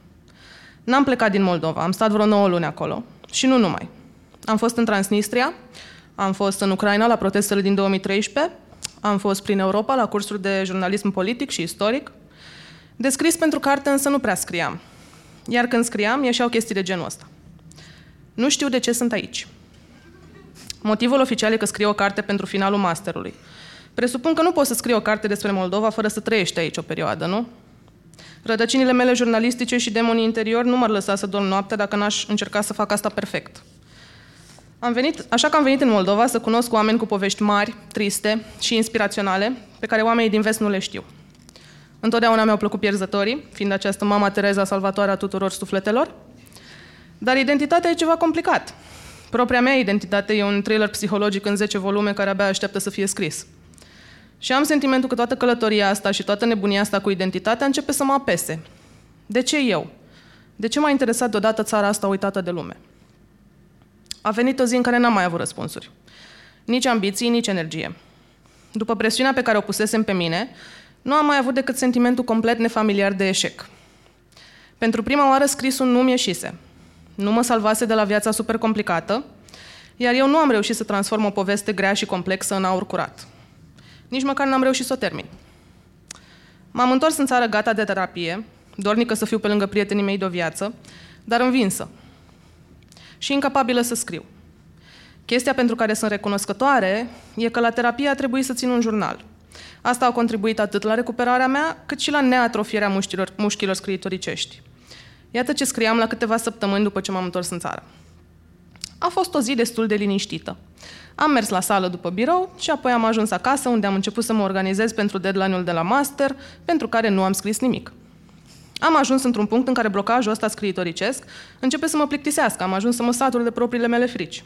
S5: N-am plecat din Moldova, am stat vreo 9 luni acolo și nu numai. Am fost în Transnistria, am fost în Ucraina la protestele din 2013, am fost prin Europa la cursuri de jurnalism politic și istoric. Descris pentru carte însă nu prea scriam. Iar când scriam, ieșeau chestii de genul ăsta. Nu știu de ce sunt aici. Motivul oficial e că scriu o carte pentru finalul masterului. Presupun că nu poți să scrii o carte despre Moldova fără să trăiești aici o perioadă, nu? Rădăcinile mele jurnalistice și demonii interior nu m-ar lăsa să dorm noaptea dacă n-aș încerca să fac asta perfect. Am venit, așa că am venit în Moldova să cunosc oameni cu povești mari, triste și inspiraționale, pe care oamenii din vest nu le știu. Întotdeauna mi-au plăcut pierzătorii, fiind această mama Tereza salvatoare a tuturor sufletelor, dar identitatea e ceva complicat. Propria mea identitate e un thriller psihologic în 10 volume care abia așteaptă să fie scris. Și am sentimentul că toată călătoria asta și toată nebunia asta cu identitatea începe să mă apese. De ce eu? De ce m-a interesat deodată țara asta uitată de lume? A venit o zi în care n-am mai avut răspunsuri. Nici ambiții, nici energie. După presiunea pe care o pusesem pe mine, nu am mai avut decât sentimentul complet nefamiliar de eșec. Pentru prima oară scrisul nu mi ieșise. Nu mă salvase de la viața super complicată, iar eu nu am reușit să transform o poveste grea și complexă în aur curat. Nici măcar n-am reușit să o termin. M-am întors în țară gata de terapie, dornică să fiu pe lângă prietenii mei de o viață, dar învinsă. Și incapabilă să scriu. Chestia pentru care sunt recunoscătoare e că la terapie a trebuit să țin un jurnal. Asta a contribuit atât la recuperarea mea, cât și la neatrofierea mușchilor, mușchilor scriitoricești. Iată ce scriam la câteva săptămâni după ce m-am întors în țară. A fost o zi destul de liniștită. Am mers la sală după birou și apoi am ajuns acasă unde am început să mă organizez pentru deadline-ul de la master, pentru care nu am scris nimic. Am ajuns într-un punct în care blocajul ăsta scriitoricesc începe să mă plictisească. Am ajuns să mă satur de propriile mele frici.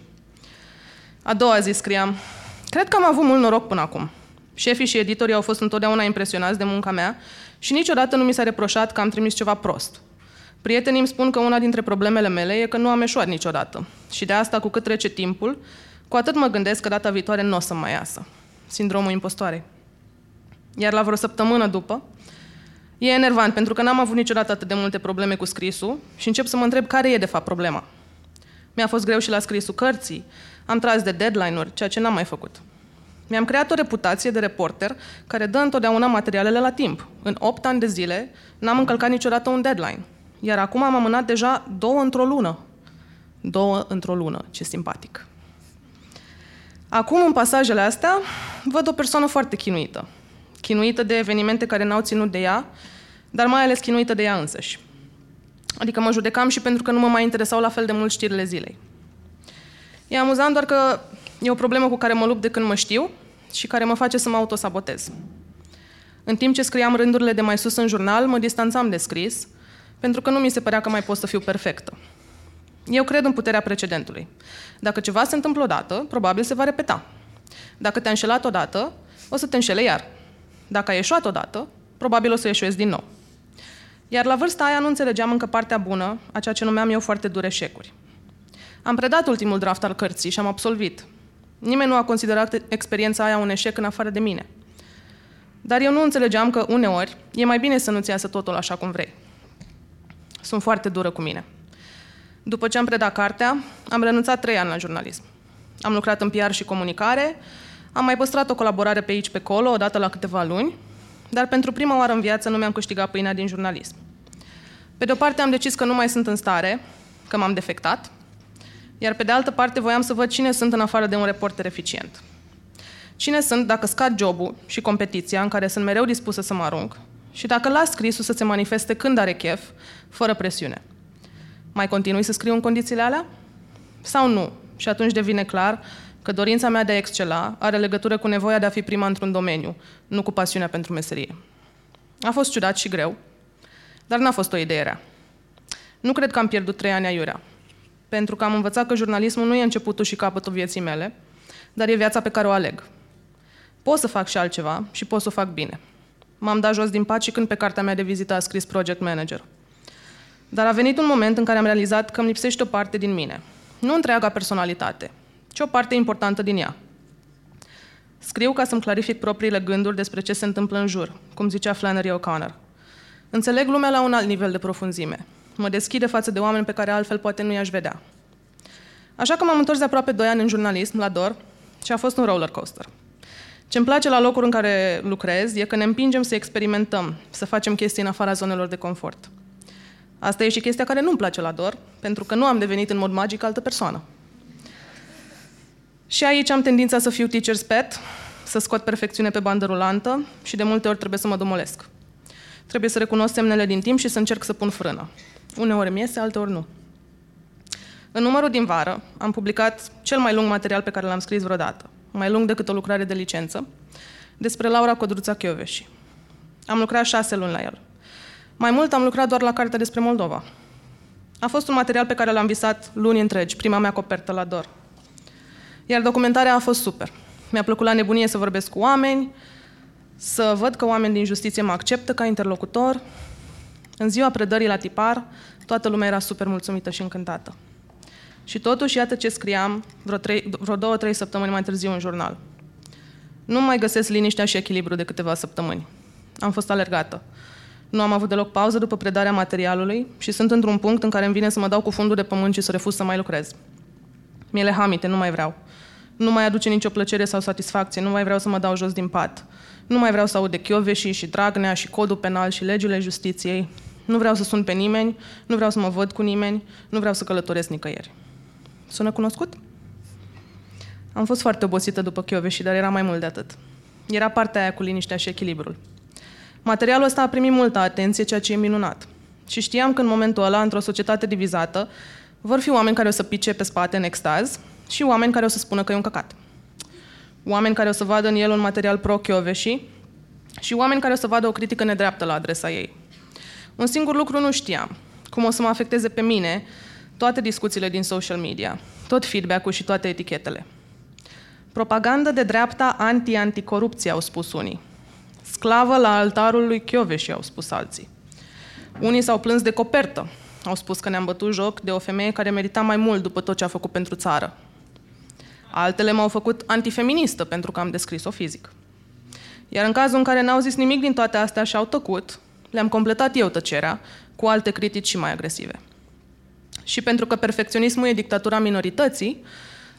S5: A doua zi scriam. Cred că am avut mult noroc până acum. Șefii și editorii au fost întotdeauna impresionați de munca mea și niciodată nu mi s-a reproșat că am trimis ceva prost. Prietenii îmi spun că una dintre problemele mele e că nu am eșuat niciodată. Și de asta, cu cât trece timpul, cu atât mă gândesc că data viitoare nu o să mai iasă. Sindromul impostoarei. Iar la vreo săptămână după, e enervant pentru că n-am avut niciodată atât de multe probleme cu scrisul și încep să mă întreb care e de fapt problema. Mi-a fost greu și la scrisul cărții, am tras de deadline-uri, ceea ce n-am mai făcut. Mi-am creat o reputație de reporter care dă întotdeauna materialele la timp. În 8 ani de zile n-am încălcat niciodată un deadline. Iar acum am amânat deja două într-o lună. Două într-o lună, ce simpatic. Acum, în pasajele astea, văd o persoană foarte chinuită. Chinuită de evenimente care n-au ținut de ea, dar mai ales chinuită de ea însăși. Adică mă judecam și pentru că nu mă mai interesau la fel de mult știrile zilei. E amuzant doar că e o problemă cu care mă lupt de când mă știu și care mă face să mă autosabotez. În timp ce scriam rândurile de mai sus în jurnal, mă distanțam de scris, pentru că nu mi se părea că mai pot să fiu perfectă. Eu cred în puterea precedentului. Dacă ceva se întâmplă odată, probabil se va repeta. Dacă te-a înșelat odată, o să te înșele iar. Dacă ai ieșuat odată, probabil o să ieșuiesc din nou. Iar la vârsta aia nu înțelegeam încă partea bună, a ceea ce numeam eu foarte dure eșecuri. Am predat ultimul draft al cărții și am absolvit. Nimeni nu a considerat experiența aia un eșec în afară de mine. Dar eu nu înțelegeam că uneori e mai bine să nu-ți iasă totul așa cum vrei. Sunt foarte dură cu mine. După ce am predat cartea, am renunțat trei ani la jurnalism. Am lucrat în PR și comunicare, am mai păstrat o colaborare pe aici, pe acolo, odată la câteva luni, dar pentru prima oară în viață nu mi-am câștigat pâinea din jurnalism. Pe de o parte am decis că nu mai sunt în stare, că m-am defectat, iar pe de altă parte voiam să văd cine sunt în afară de un reporter eficient. Cine sunt dacă scad jobul și competiția în care sunt mereu dispusă să mă arunc și dacă las scrisul să se manifeste când are chef, fără presiune. Mai continui să scriu în condițiile alea? Sau nu? Și atunci devine clar că dorința mea de a excela are legătură cu nevoia de a fi prima într-un domeniu, nu cu pasiunea pentru meserie. A fost ciudat și greu, dar n-a fost o idee rea. Nu cred că am pierdut trei ani aiurea, pentru că am învățat că jurnalismul nu e începutul și capătul vieții mele, dar e viața pe care o aleg. Pot să fac și altceva și pot să o fac bine. M-am dat jos din pat și când pe cartea mea de vizită a scris Project Manager. Dar a venit un moment în care am realizat că îmi lipsește o parte din mine. Nu întreaga personalitate, ci o parte importantă din ea. Scriu ca să-mi clarific propriile gânduri despre ce se întâmplă în jur, cum zicea Flannery O'Connor. Înțeleg lumea la un alt nivel de profunzime. Mă deschide față de oameni pe care altfel poate nu i-aș vedea. Așa că m-am întors de aproape 2 ani în jurnalism, la DOR, și a fost un roller coaster. Ce îmi place la locuri în care lucrez e că ne împingem să experimentăm, să facem chestii în afara zonelor de confort. Asta e și chestia care nu-mi place la DOR, pentru că nu am devenit în mod magic altă persoană. Și aici am tendința să fiu teacher's pet, să scot perfecțiune pe bandă rulantă și de multe ori trebuie să mă domolesc. Trebuie să recunosc semnele din timp și să încerc să pun frână. Uneori mi iese, alteori nu. În numărul din vară am publicat cel mai lung material pe care l-am scris vreodată, mai lung decât o lucrare de licență, despre Laura Codruța Chioveși. Am lucrat șase luni la el. Mai mult am lucrat doar la cartea despre Moldova. A fost un material pe care l-am visat luni întregi, prima mea copertă la DOR. Iar documentarea a fost super. Mi-a plăcut la nebunie să vorbesc cu oameni, să văd că oameni din justiție mă acceptă ca interlocutor. În ziua predării la tipar, toată lumea era super mulțumită și încântată. Și totuși, iată ce scriam vreo, trei, vreo două, trei săptămâni mai târziu în jurnal. Nu mai găsesc liniștea și echilibru de câteva săptămâni. Am fost alergată. Nu am avut deloc pauză după predarea materialului și sunt într-un punct în care îmi vine să mă dau cu fundul de pământ și să refuz să mai lucrez. Miele hamite, nu mai vreau. Nu mai aduce nicio plăcere sau satisfacție, nu mai vreau să mă dau jos din pat. Nu mai vreau să aud de Chioveși și Dragnea și codul penal și legile justiției. Nu vreau să sun pe nimeni, nu vreau să mă văd cu nimeni, nu vreau să călătoresc nicăieri. Sună cunoscut? Am fost foarte obosită după Chioveși, dar era mai mult de atât. Era partea aia cu liniștea și echilibrul. Materialul ăsta a primit multă atenție, ceea ce e minunat. Și știam că în momentul ăla, într-o societate divizată, vor fi oameni care o să pice pe spate în extaz și oameni care o să spună că e un căcat. Oameni care o să vadă în el un material pro și și oameni care o să vadă o critică nedreaptă la adresa ei. Un singur lucru nu știam. Cum o să mă afecteze pe mine toate discuțiile din social media, tot feedback-ul și toate etichetele. Propagandă de dreapta anti-anticorupție, au spus unii. Sclavă la altarul lui Chioveși, au spus alții. Unii s-au plâns de copertă. Au spus că ne-am bătut joc de o femeie care merita mai mult după tot ce a făcut pentru țară. Altele m-au făcut antifeministă pentru că am descris-o fizic. Iar în cazul în care n-au zis nimic din toate astea și au tăcut, le-am completat eu tăcerea cu alte critici și mai agresive. Și pentru că perfecționismul e dictatura minorității,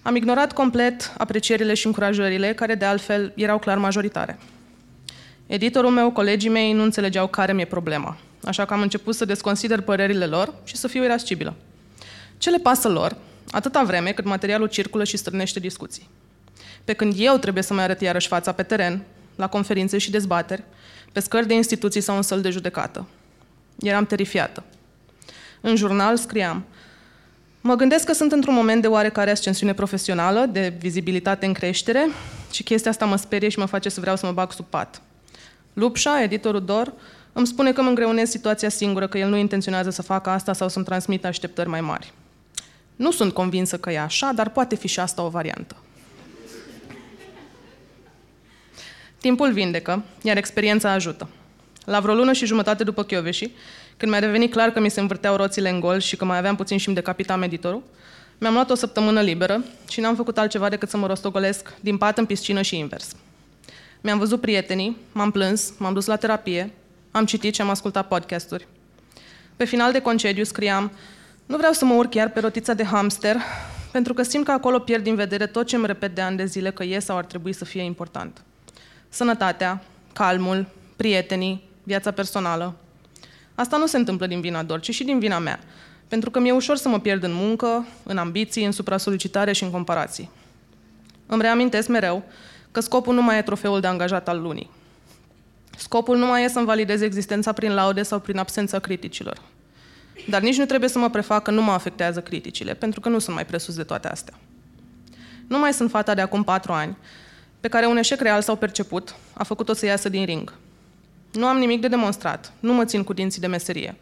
S5: am ignorat complet aprecierile și încurajările, care de altfel erau clar majoritare. Editorul meu, colegii mei nu înțelegeau care mi-e problema, așa că am început să desconsider părerile lor și să fiu irascibilă. Ce le pasă lor, atâta vreme cât materialul circulă și strânește discuții. Pe când eu trebuie să mai arăt iarăși fața pe teren, la conferințe și dezbateri, pe scări de instituții sau în săl de judecată. Eram terifiată. În jurnal scriam, Mă gândesc că sunt într-un moment de oarecare ascensiune profesională, de vizibilitate în creștere și chestia asta mă sperie și mă face să vreau să mă bag sub pat. Lupșa, editorul DOR, îmi spune că îmi îngreunez situația singură, că el nu intenționează să facă asta sau să-mi transmită așteptări mai mari. Nu sunt convinsă că e așa, dar poate fi și asta o variantă. Timpul vindecă, iar experiența ajută. La vreo lună și jumătate după Chioveși, când mi-a devenit clar că mi se învârteau roțile în gol și că mai aveam puțin și îmi decapitam editorul, mi-am luat o săptămână liberă și n-am făcut altceva decât să mă rostogolesc din pat în piscină și invers. Mi-am văzut prietenii, m-am plâns, m-am dus la terapie, am citit și am ascultat podcasturi. Pe final de concediu scriam, nu vreau să mă urc chiar pe rotița de hamster, pentru că simt că acolo pierd din vedere tot ce îmi repet de ani de zile că e sau ar trebui să fie important. Sănătatea, calmul, prietenii, viața personală. Asta nu se întâmplă din vina doar, ci și din vina mea. Pentru că mi-e ușor să mă pierd în muncă, în ambiții, în supra-solicitare și în comparații. Îmi reamintesc mereu că scopul nu mai e trofeul de angajat al lunii. Scopul nu mai e să-mi validez existența prin laude sau prin absența criticilor. Dar nici nu trebuie să mă prefac că nu mă afectează criticile, pentru că nu sunt mai presus de toate astea. Nu mai sunt fata de acum patru ani, pe care un eșec real sau perceput a făcut-o să iasă din ring. Nu am nimic de demonstrat, nu mă țin cu dinții de meserie,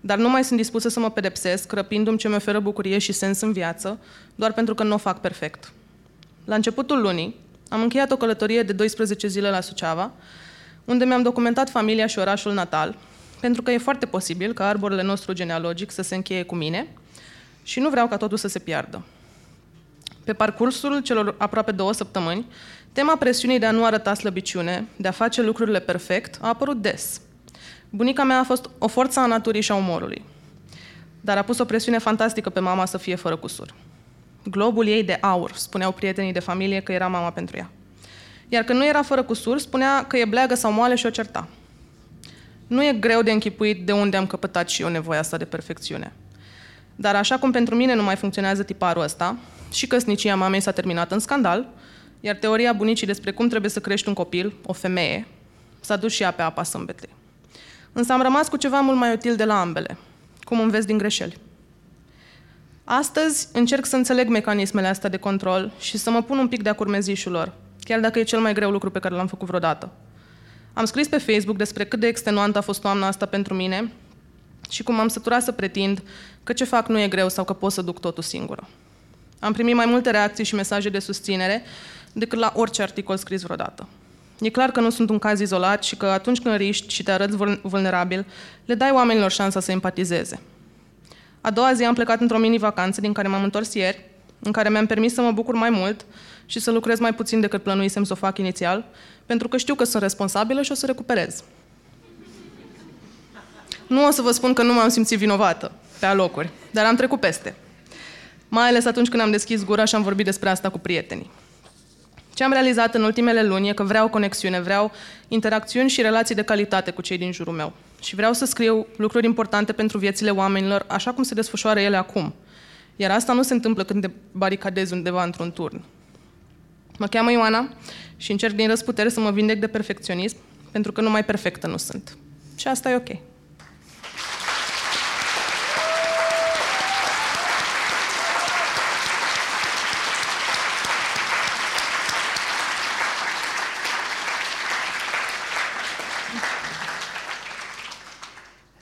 S5: dar nu mai sunt dispusă să mă pedepsesc, răpindu-mi ce mi oferă bucurie și sens în viață, doar pentru că nu o fac perfect. La începutul lunii, am încheiat o călătorie de 12 zile la Suceava, unde mi-am documentat familia și orașul natal, pentru că e foarte posibil ca arborele nostru genealogic să se încheie cu mine și nu vreau ca totul să se piardă. Pe parcursul celor aproape două săptămâni, tema presiunii de a nu arăta slăbiciune, de a face lucrurile perfect, a apărut des. Bunica mea a fost o forță a naturii și a umorului, dar a pus o presiune fantastică pe mama să fie fără cusur. Globul ei de aur, spuneau prietenii de familie că era mama pentru ea. Iar când nu era fără cusur, spunea că e bleagă sau moale și o certa. Nu e greu de închipuit de unde am căpătat și eu nevoia asta de perfecțiune. Dar așa cum pentru mine nu mai funcționează tiparul ăsta, și căsnicia mamei s-a terminat în scandal, iar teoria bunicii despre cum trebuie să crești un copil, o femeie, s-a dus și ea pe apa sâmbetei. Însă am rămas cu ceva mult mai util de la ambele, cum înveți din greșeli. Astăzi încerc să înțeleg mecanismele astea de control și să mă pun un pic de-a curmezișul lor, chiar dacă e cel mai greu lucru pe care l-am făcut vreodată. Am scris pe Facebook despre cât de extenuantă a fost toamna asta pentru mine și cum am săturat să pretind că ce fac nu e greu sau că pot să duc totul singură. Am primit mai multe reacții și mesaje de susținere decât la orice articol scris vreodată. E clar că nu sunt un caz izolat și că atunci când riști și te arăți vulnerabil, le dai oamenilor șansa să empatizeze. A doua zi am plecat într-o mini-vacanță din care m-am întors ieri, în care mi-am permis să mă bucur mai mult și să lucrez mai puțin decât plănuisem să o fac inițial, pentru că știu că sunt responsabilă și o să recuperez. Nu o să vă spun că nu m-am simțit vinovată pe alocuri, dar am trecut peste. Mai ales atunci când am deschis gura și am vorbit despre asta cu prietenii. Ce am realizat în ultimele luni e că vreau conexiune, vreau interacțiuni și relații de calitate cu cei din jurul meu. Și vreau să scriu lucruri importante pentru viețile oamenilor, așa cum se desfășoară ele acum. Iar asta nu se întâmplă când te baricadezi undeva într-un turn. Mă cheamă Ioana și încerc din răsputere să mă vindec de perfecționism, pentru că numai perfectă nu sunt. Și asta e ok.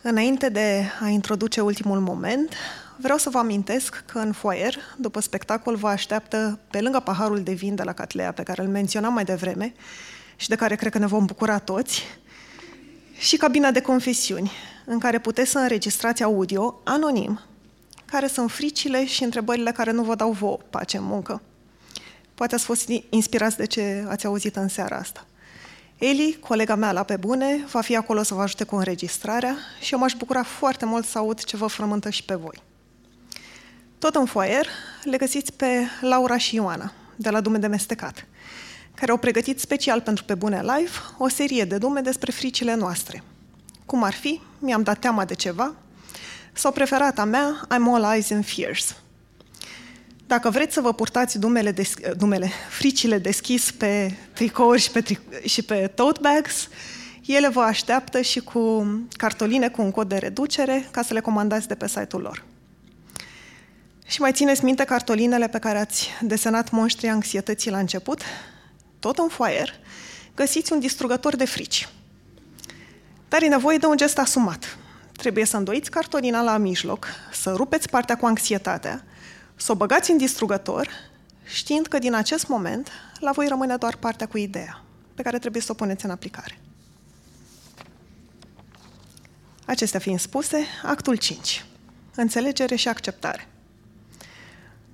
S1: Înainte de a introduce ultimul moment, vreau să vă amintesc că în foayer, după spectacol, vă așteaptă, pe lângă paharul de vin de la Catlea, pe care îl menționam mai devreme și de care cred că ne vom bucura toți, și cabina de confesiuni, în care puteți să înregistrați audio anonim, care sunt fricile și întrebările care nu vă dau vouă pace în muncă. Poate ați fost inspirați de ce ați auzit în seara asta. Eli, colega mea la pe bune, va fi acolo să vă ajute cu înregistrarea și eu m-aș bucura foarte mult să aud ce vă frământă și pe voi. Tot în foayer le găsiți pe Laura și Ioana, de la Dume de Mestecat, care au pregătit special pentru Pe Bune Live o serie de dume despre fricile noastre. Cum ar fi, mi-am dat teama de ceva, sau preferata mea, I'm all eyes and fears – dacă vreți să vă purtați dumele, des, dumele fricile deschis pe tricouri și pe, tri- și pe tote bags, ele vă așteaptă și cu cartoline cu un cod de reducere ca să le comandați de pe site-ul lor. Și mai țineți minte cartolinele pe care ați desenat monștrii anxietății la început? Tot în foayer găsiți un distrugător de frici. Dar e nevoie de un gest asumat. Trebuie să îndoiți cartolina la mijloc, să rupeți partea cu anxietatea să o băgați în distrugător, știind că din acest moment la voi rămâne doar partea cu ideea, pe care trebuie să o puneți în aplicare. Acestea fiind spuse, actul 5. Înțelegere și acceptare.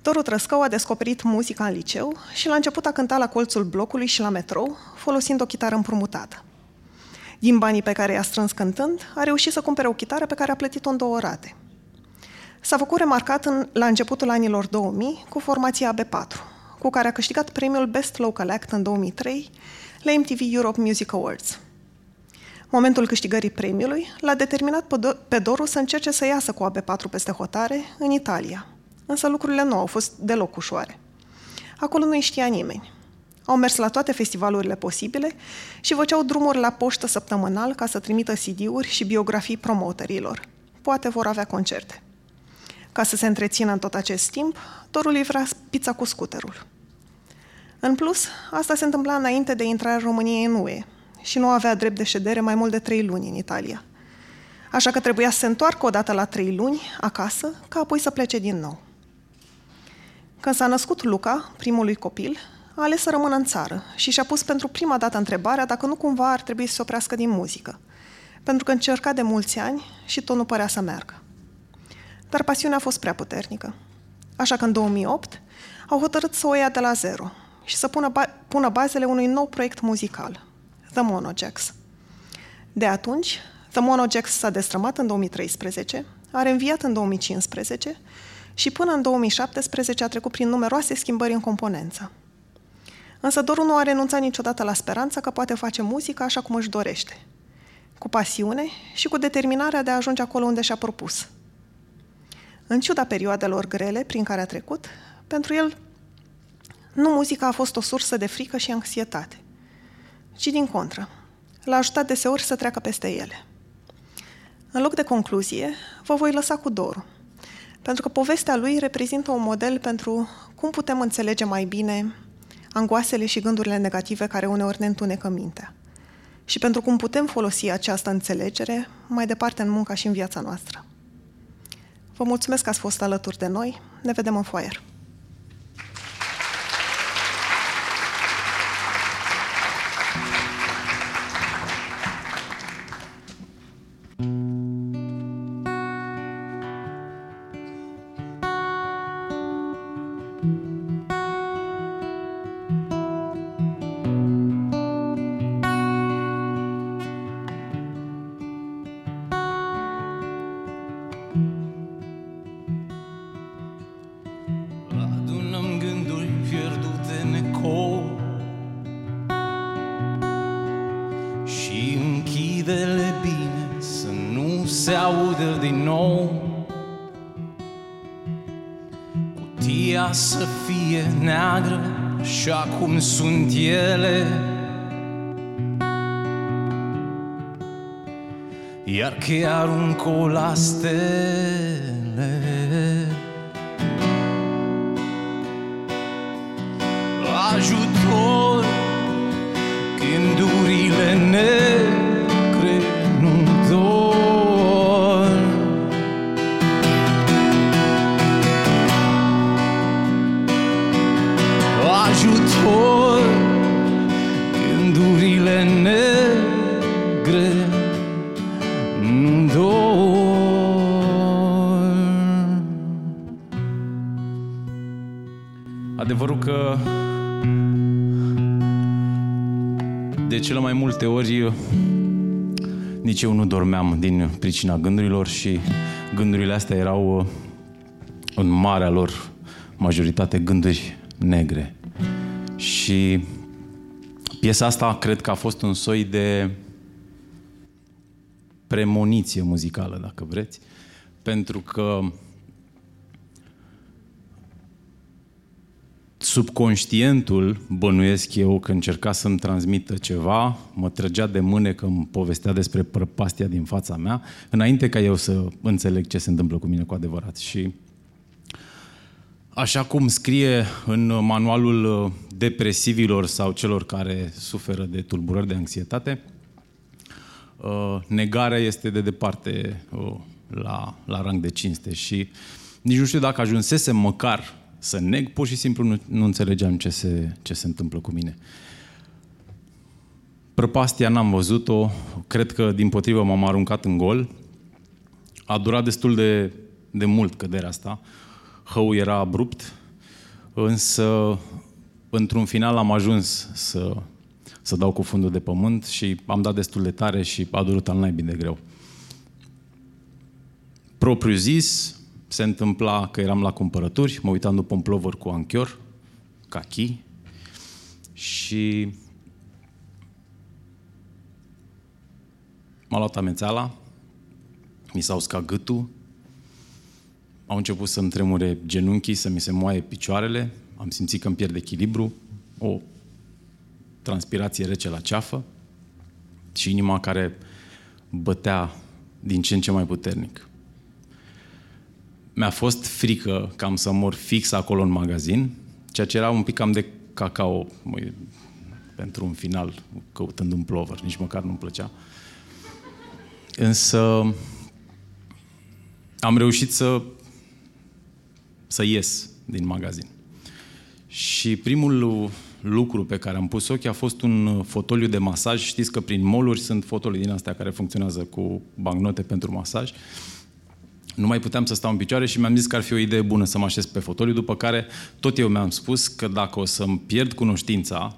S1: Doru Trăscău a descoperit muzica în liceu și la început a cântat la colțul blocului și la metrou, folosind o chitară împrumutată. Din banii pe care i-a strâns cântând, a reușit să cumpere o chitară pe care a plătit-o în două rate – S-a făcut remarcat în, la începutul anilor 2000 cu formația AB4, cu care a câștigat premiul Best Local Act în 2003 la MTV Europe Music Awards. Momentul câștigării premiului l-a determinat pe Doru să încerce să iasă cu AB4 peste hotare în Italia. Însă lucrurile nu au fost deloc ușoare. Acolo nu știa nimeni. Au mers la toate festivalurile posibile și făceau drumuri la poștă săptămânal ca să trimită CD-uri și biografii promoterilor – poate vor avea concerte. Ca să se întrețină în tot acest timp, Dorul îi vrea pizza cu scuterul. În plus, asta se întâmpla înainte de intrarea României în UE și nu avea drept de ședere mai mult de trei luni în Italia. Așa că trebuia să se întoarcă odată la trei luni acasă, ca apoi să plece din nou. Când s-a născut Luca, primul lui copil, a ales să rămână în țară și și-a pus pentru prima dată întrebarea dacă nu cumva ar trebui să se oprească din muzică, pentru că încerca de mulți ani și tot nu părea să meargă. Dar pasiunea a fost prea puternică. Așa că în 2008 au hotărât să o ia de la zero și să pună, ba- pună bazele unui nou proiect muzical, The Monojacks. De atunci, The Monojacks s-a destrămat în 2013, a reînviat în 2015 și până în 2017 a trecut prin numeroase schimbări în componență. Însă Doru nu a renunțat niciodată la speranța că poate face muzică așa cum își dorește, cu pasiune și cu determinarea de a ajunge acolo unde și-a propus. În ciuda perioadelor grele prin care a trecut, pentru el nu muzica a fost o sursă de frică și anxietate, ci din contră, l-a ajutat deseori să treacă peste ele. În loc de concluzie, vă voi lăsa cu Doru, pentru că povestea lui reprezintă un model pentru cum putem înțelege mai bine angoasele și gândurile negative care uneori ne întunecă mintea și pentru cum putem folosi această înțelegere mai departe în munca și în viața noastră. Vă mulțumesc că ați fost alături de noi. Ne vedem în foaie.
S6: așa cum sunt ele Iar chiar un la stele
S7: că de cele mai multe ori nici eu nu dormeam din pricina gândurilor și gândurile astea erau în marea lor majoritate gânduri negre. Și piesa asta cred că a fost un soi de premoniție muzicală, dacă vreți, pentru că subconștientul, bănuiesc eu, că încerca să-mi transmită ceva, mă trăgea de mâne că îmi povestea despre prăpastia din fața mea, înainte ca eu să înțeleg ce se întâmplă cu mine cu adevărat. Și așa cum scrie în manualul depresivilor sau celor care suferă de tulburări de anxietate, negarea este de departe la, la rang de cinste și nici nu știu dacă ajunsesem măcar să neg, pur și simplu nu, nu înțelegeam ce se, ce se întâmplă cu mine. Prăpastia n-am văzut-o, cred că din potrivă m-am aruncat în gol. A durat destul de, de mult căderea asta. Hău era abrupt, însă într-un final am ajuns să, să dau cu fundul de pământ și am dat destul de tare și a durut al naibii de greu. Propriu zis, se întâmpla că eram la cumpărături, mă uitam după un plover cu anchior, cachi, și m-a luat amețeala, mi s-a uscat gâtul, au început să-mi tremure genunchii, să mi se moaie picioarele, am simțit că îmi pierd echilibru, o transpirație rece la ceafă și inima care bătea din ce în ce mai puternic. Mi-a fost frică cam să mor fix acolo în magazin, ceea ce era un pic cam de cacao măi, pentru un final, căutând un plover, nici măcar nu-mi plăcea. Însă am reușit să, să ies din magazin. Și primul lucru pe care am pus ochii a fost un fotoliu de masaj. Știți că prin moluri sunt fotolii din astea care funcționează cu bancnote pentru masaj. Nu mai puteam să stau în picioare și mi-am zis că ar fi o idee bună să mă așez pe fotoliu, după care tot eu mi-am spus că dacă o să-mi pierd cunoștința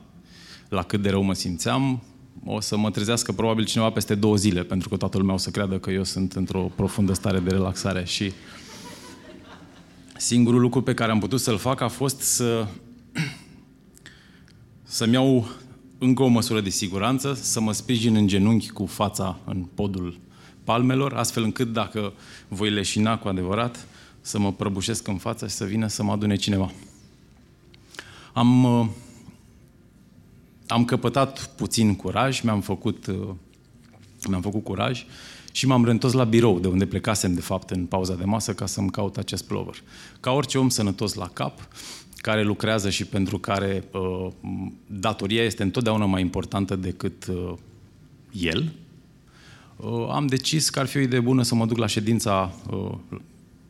S7: la cât de rău mă simțeam, o să mă trezească probabil cineva peste două zile, pentru că toată lumea o să creadă că eu sunt într-o profundă stare de relaxare. Și singurul lucru pe care am putut să-l fac a fost să (clears throat) să-mi iau încă o măsură de siguranță, să mă sprijin în genunchi cu fața în podul palmelor, astfel încât dacă voi leșina cu adevărat, să mă prăbușesc în față și să vină să mă adune cineva. Am, uh, am căpătat puțin curaj, mi-am făcut, uh, mi-am făcut curaj și m-am reîntors la birou, de unde plecasem, de fapt, în pauza de masă, ca să-mi caut acest plover. Ca orice om sănătos la cap, care lucrează și pentru care uh, datoria este întotdeauna mai importantă decât uh, el, uh, am decis că ar fi o idee bună să mă duc la ședința uh,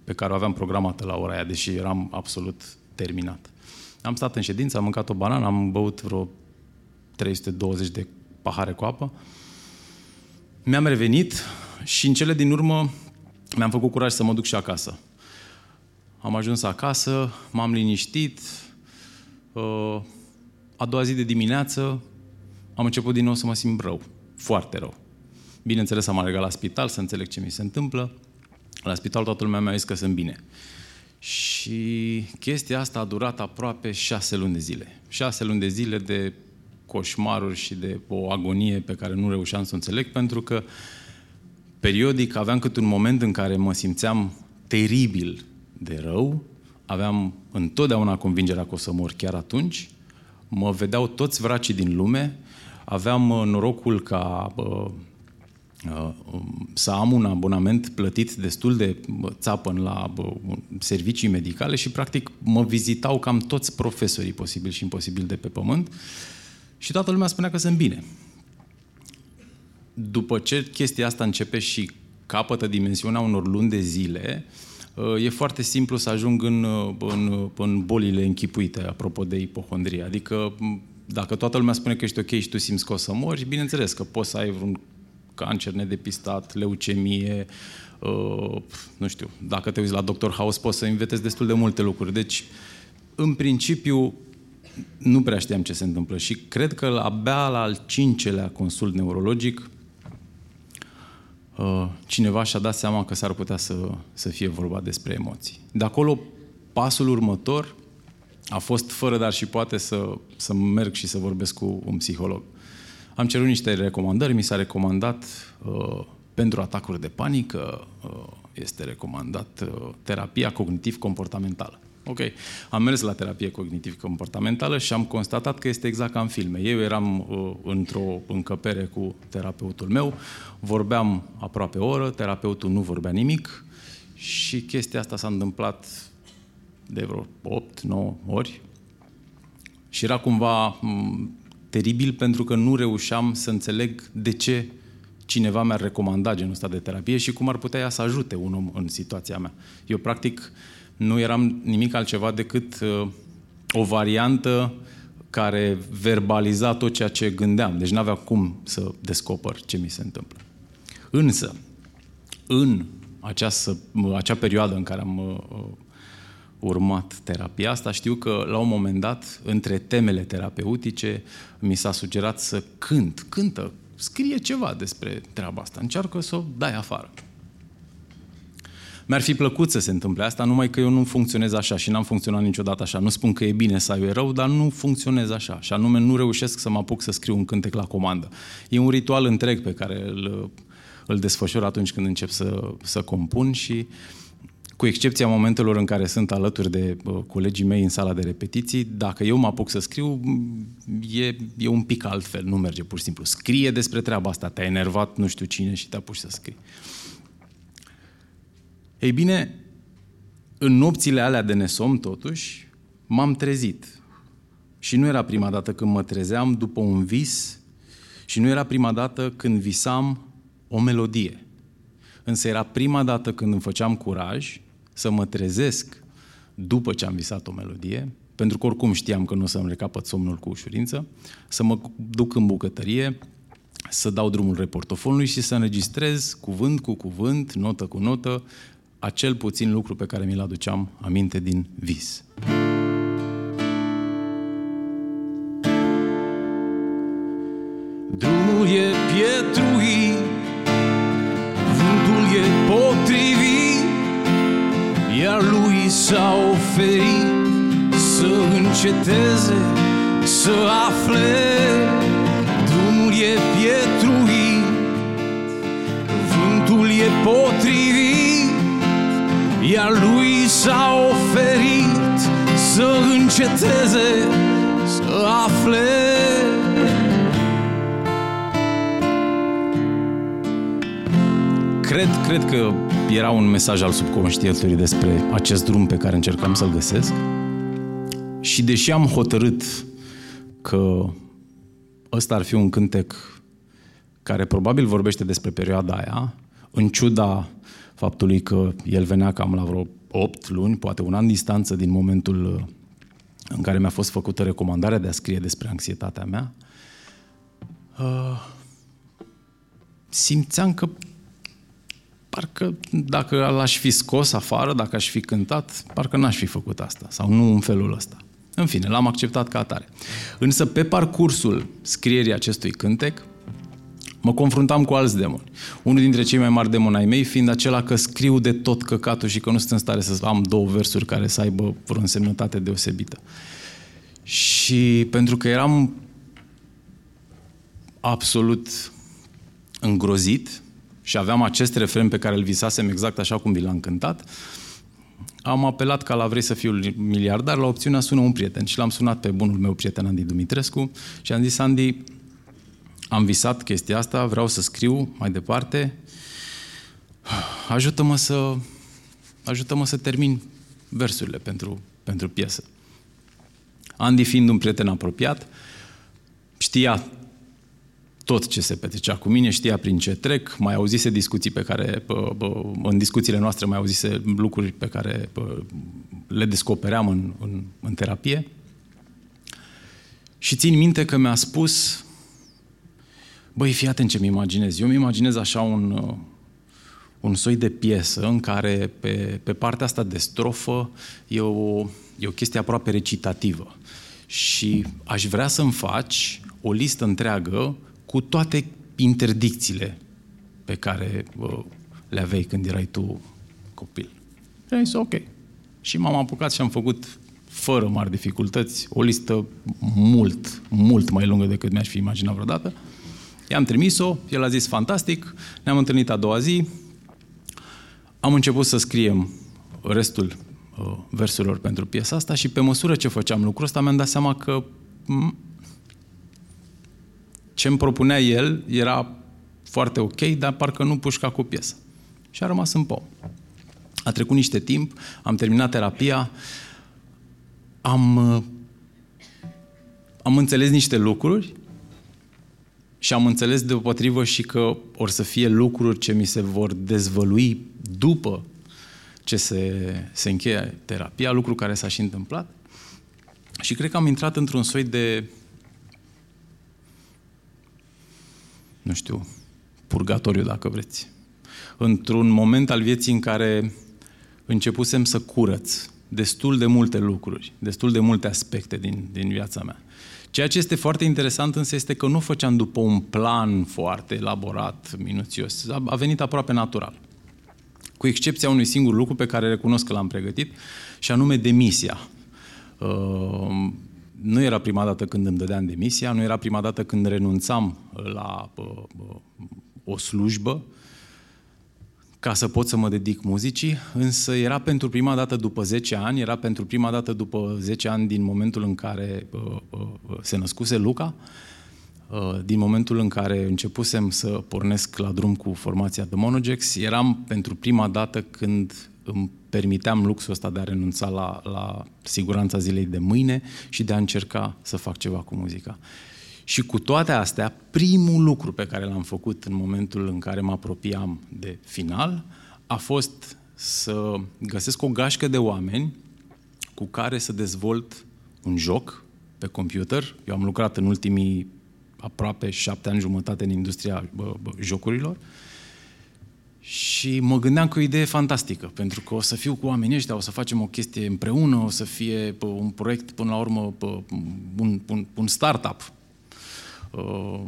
S7: pe care o aveam programată la ora aia, deși eram absolut terminat. Am stat în ședință, am mâncat o banană, am băut vreo 320 de pahare cu apă. Mi-am revenit și în cele din urmă mi-am făcut curaj să mă duc și acasă. Am ajuns acasă, m-am liniștit. Uh, a doua zi de dimineață am început din nou să mă simt rău. Foarte rău. Bineînțeles, am alergat la spital să înțeleg ce mi se întâmplă. La spital toată lumea mi-a zis că sunt bine. Și chestia asta a durat aproape șase luni de zile. Șase luni de zile de coșmaruri și de o agonie pe care nu reușeam să o înțeleg, pentru că periodic aveam cât un moment în care mă simțeam teribil de rău, aveam întotdeauna convingerea că o să mor chiar atunci, mă vedeau toți vracii din lume, aveam uh, norocul ca uh, uh, să am un abonament plătit destul de țapăn la servicii medicale și practic mă vizitau cam toți profesorii posibili și imposibili de pe pământ și toată lumea spunea că sunt bine. După ce chestia asta începe și capătă dimensiunea unor luni de zile, uh, e foarte simplu să ajung în, în, în bolile închipuite, apropo de ipohondrie. Adică, dacă toată lumea spune că ești ok și tu simți că o să mori, bineînțeles că poți să ai un cancer nedepistat, leucemie, uh, nu știu, dacă te uiți la Dr. House poți să invetezi destul de multe lucruri. Deci, în principiu, nu prea știam ce se întâmplă și cred că abia la al cincelea consult neurologic Uh, cineva și-a dat seama că s-ar putea să, să fie vorba despre emoții. De acolo, pasul următor a fost fără dar și poate să, să merg și să vorbesc cu un psiholog. Am cerut niște recomandări, mi s-a recomandat uh, pentru atacuri de panică, uh, este recomandat uh, terapia cognitiv-comportamentală. Ok. Am mers la terapie cognitiv-comportamentală și am constatat că este exact ca în filme. Eu eram uh, într-o încăpere cu terapeutul meu, vorbeam aproape o oră, terapeutul nu vorbea nimic și chestia asta s-a întâmplat de vreo 8-9 ori și era cumva m- mm, teribil pentru că nu reușeam să înțeleg de ce cineva mi-ar recomanda genul ăsta de terapie și cum ar putea ea să ajute un om în situația mea. Eu, practic, nu eram nimic altceva decât uh, o variantă care verbaliza tot ceea ce gândeam. Deci nu avea cum să descoper ce mi se întâmplă. Însă, în această, acea perioadă în care am uh, urmat terapia asta, știu că la un moment dat, între temele terapeutice, mi s-a sugerat să cânt. Cântă, scrie ceva despre treaba asta. Încearcă să o dai afară. Mi-ar fi plăcut să se întâmple asta, numai că eu nu funcționez așa și n-am funcționat niciodată așa. Nu spun că e bine sau e rău, dar nu funcționez așa. Și anume, nu reușesc să mă apuc să scriu un cântec la comandă. E un ritual întreg pe care îl, îl desfășor atunci când încep să, să compun și cu excepția momentelor în care sunt alături de uh, colegii mei în sala de repetiții, dacă eu mă apuc să scriu, e, e un pic altfel, nu merge pur și simplu. Scrie despre treaba asta, te-a enervat nu știu cine și te-a pus să scrii. Ei bine, în nopțile alea de nesom, totuși, m-am trezit. Și nu era prima dată când mă trezeam după un vis și nu era prima dată când visam o melodie. Însă era prima dată când îmi făceam curaj să mă trezesc după ce am visat o melodie, pentru că oricum știam că nu o să-mi recapăt somnul cu ușurință, să mă duc în bucătărie, să dau drumul reportofonului și să înregistrez cuvânt cu cuvânt, notă cu notă, acel puțin lucru pe care mi-l aduceam aminte din vis.
S8: Drumul e pietruit, vântul e potrivit, iar lui s-a oferit să înceteze, să afle. Drumul e pietruit, vântul e potrivit, iar lui s-a oferit să înceteze, să afle.
S7: Cred, cred că era un mesaj al subconștientului despre acest drum pe care încercam să-l găsesc. Și deși am hotărât că ăsta ar fi un cântec care probabil vorbește despre perioada aia, în ciuda faptului că el venea cam la vreo 8 luni, poate un an distanță din momentul în care mi-a fost făcută recomandarea de a scrie despre anxietatea mea, uh, simțeam că parcă dacă l-aș fi scos afară, dacă aș fi cântat, parcă n-aș fi făcut asta, sau nu în felul ăsta. În fine, l-am acceptat ca atare. Însă pe parcursul scrierii acestui cântec, mă confruntam cu alți demoni. Unul dintre cei mai mari demoni ai mei fiind acela că scriu de tot căcatul și că nu sunt în stare să am două versuri care să aibă vreo însemnătate deosebită. Și pentru că eram absolut îngrozit și aveam acest refren pe care îl visasem exact așa cum vi l-am cântat, am apelat ca la vrei să fiu miliardar la opțiunea sună un prieten și l-am sunat pe bunul meu prieten Andy Dumitrescu și am zis Andy, am visat chestia asta, vreau să scriu mai departe, ajută-mă să, ajută-mă să termin versurile pentru, pentru piesă. Andy fiind un prieten apropiat, știa tot ce se petrecea cu mine, știa prin ce trec, mai auzise discuții pe care, în discuțiile noastre mai auzise lucruri pe care le descopeream în, în, în terapie. Și țin minte că mi-a spus, băi, fii atent ce-mi imaginez. Eu mi imaginez așa un, un soi de piesă în care pe, pe partea asta de strofă e o, e o chestie aproape recitativă. Și aș vrea să-mi faci o listă întreagă cu toate interdicțiile pe care bă, le aveai când erai tu copil. Și am zis, ok. Și m-am apucat și am făcut, fără mari dificultăți, o listă mult, mult mai lungă decât mi-aș fi imaginat vreodată. I-am trimis-o, el a zis, fantastic, ne-am întâlnit a doua zi, am început să scriem restul uh, versurilor pentru piesa asta și pe măsură ce făceam lucrul ăsta mi-am dat seama că ce îmi propunea el era foarte ok, dar parcă nu pușca cu piesă. Și a rămas în pom. A trecut niște timp, am terminat terapia, am, am înțeles niște lucruri și am înțeles deopotrivă și că or să fie lucruri ce mi se vor dezvălui după ce se, se încheie terapia, lucru care s-a și întâmplat. Și cred că am intrat într-un soi de nu știu, purgatoriu, dacă vreți. Într-un moment al vieții în care începusem să curăț destul de multe lucruri, destul de multe aspecte din, din viața mea. Ceea ce este foarte interesant însă este că nu făceam după un plan foarte elaborat, minuțios. A, a venit aproape natural. Cu excepția unui singur lucru pe care recunosc că l-am pregătit, și anume demisia. Uh, nu era prima dată când îmi dădeam demisia, nu era prima dată când renunțam la uh, uh, o slujbă ca să pot să mă dedic muzicii, însă era pentru prima dată după 10 ani, era pentru prima dată după 10 ani din momentul în care uh, uh, se născuse Luca, uh, din momentul în care începusem să pornesc la drum cu formația The Monogex, eram pentru prima dată când îmi permiteam luxul ăsta de a renunța la, la siguranța zilei de mâine și de a încerca să fac ceva cu muzica. Și cu toate astea, primul lucru pe care l-am făcut în momentul în care mă apropiam de final a fost să găsesc o gașcă de oameni cu care să dezvolt un joc pe computer. Eu am lucrat în ultimii aproape șapte ani jumătate în industria bă, bă, jocurilor și mă gândeam că o idee fantastică, pentru că o să fiu cu oamenii ăștia, o să facem o chestie împreună, o să fie pă, un proiect, până la urmă, pă, un, un, un startup. Uh,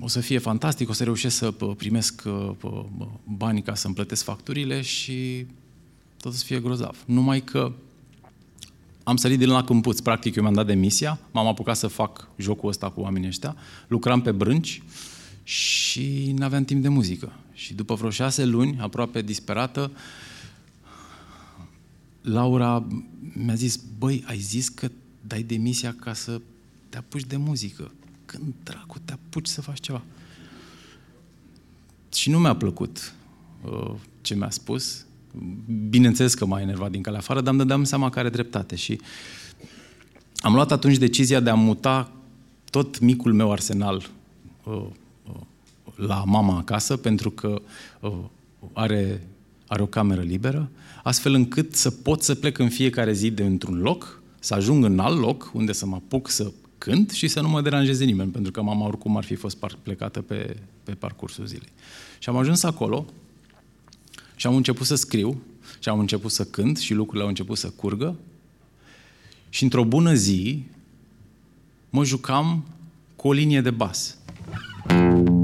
S7: o să fie fantastic, o să reușesc să pă, primesc pă, bani ca să-mi plătesc facturile și tot să fie grozav. Numai că am sărit din la câmpuț. Practic, eu mi-am dat demisia, m-am apucat să fac jocul ăsta cu oamenii ăștia, lucram pe brânci și nu aveam timp de muzică. Și după vreo șase luni, aproape disperată, Laura mi-a zis, băi, ai zis că dai demisia ca să te apuci de muzică. Când dracu te apuci să faci ceva? Și nu mi-a plăcut uh, ce mi-a spus. Bineînțeles că m-a enervat din calea afară, dar îmi dădeam seama că are dreptate. Și am luat atunci decizia de a muta tot micul meu arsenal uh, la mama acasă pentru că uh, are, are o cameră liberă, astfel încât să pot să plec în fiecare zi de într-un loc, să ajung în alt loc unde să mă apuc să cânt și să nu mă deranjeze nimeni, pentru că mama oricum ar fi fost plecată pe, pe parcursul zilei. Și am ajuns acolo și am început să scriu și am început să cânt și lucrurile au început să curgă și într-o bună zi mă jucam cu o linie de bas. Și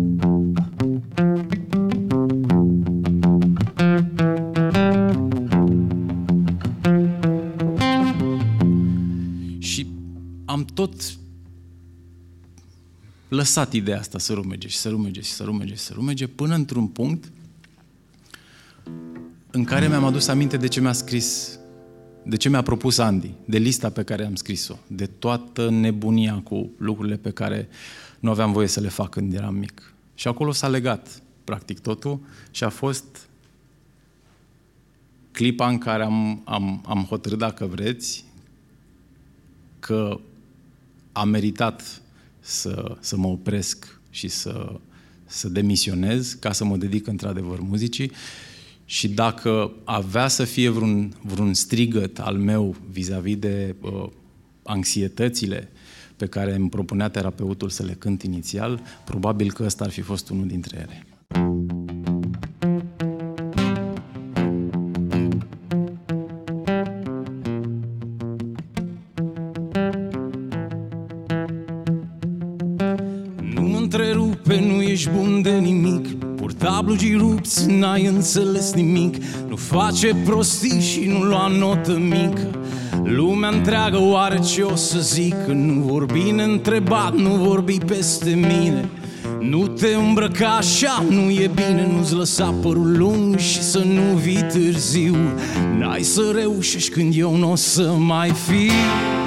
S7: tot lăsat ideea asta să rumege și să rumege și să rumege și să rumege până într-un punct în care mi-am adus aminte de ce mi-a scris, de ce mi-a propus Andy, de lista pe care am scris-o, de toată nebunia cu lucrurile pe care nu aveam voie să le fac când eram mic. Și acolo s-a legat, practic, totul și a fost clipa în care am, am, am hotărât, dacă vreți, că am meritat să, să mă opresc și să, să demisionez ca să mă dedic într-adevăr muzicii și dacă avea să fie vreun, vreun strigăt al meu vis-a-vis de uh, anxietățile pe care îmi propunea terapeutul să le cânt inițial, probabil că ăsta ar fi fost unul dintre ele. Întrerupe, nu ești bun de nimic. Tablugii rupți, n-ai înțeles nimic. Nu face prostii și nu lua notă mică. Lumea întreagă oare ce o să zic? Nu vorbi neîntrebat, nu vorbi peste mine. Nu te îmbrăca așa, nu e bine Nu-ți lăsa părul lung și să nu vii târziu. N-ai să reușești când eu nu o să mai fiu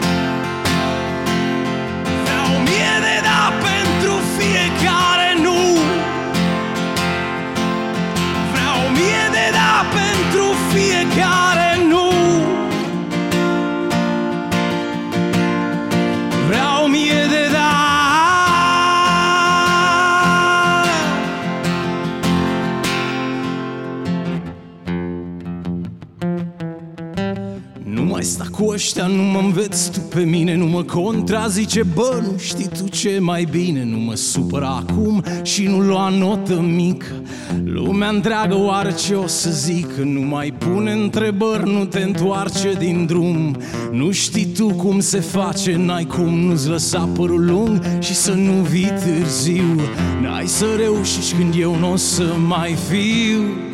S7: ăștia nu mă înveți tu pe mine Nu mă contrazice, bă, nu știi tu ce mai bine Nu mă supăr acum și nu lua notă mică. Lumea întreagă oare ce o să zic? Nu mai pune întrebări, nu te întoarce din drum. Nu știi tu cum se face, n-ai cum nu-ți lăsa părul lung Și să nu vii târziu. N-ai să reușești când eu nu o să mai fiu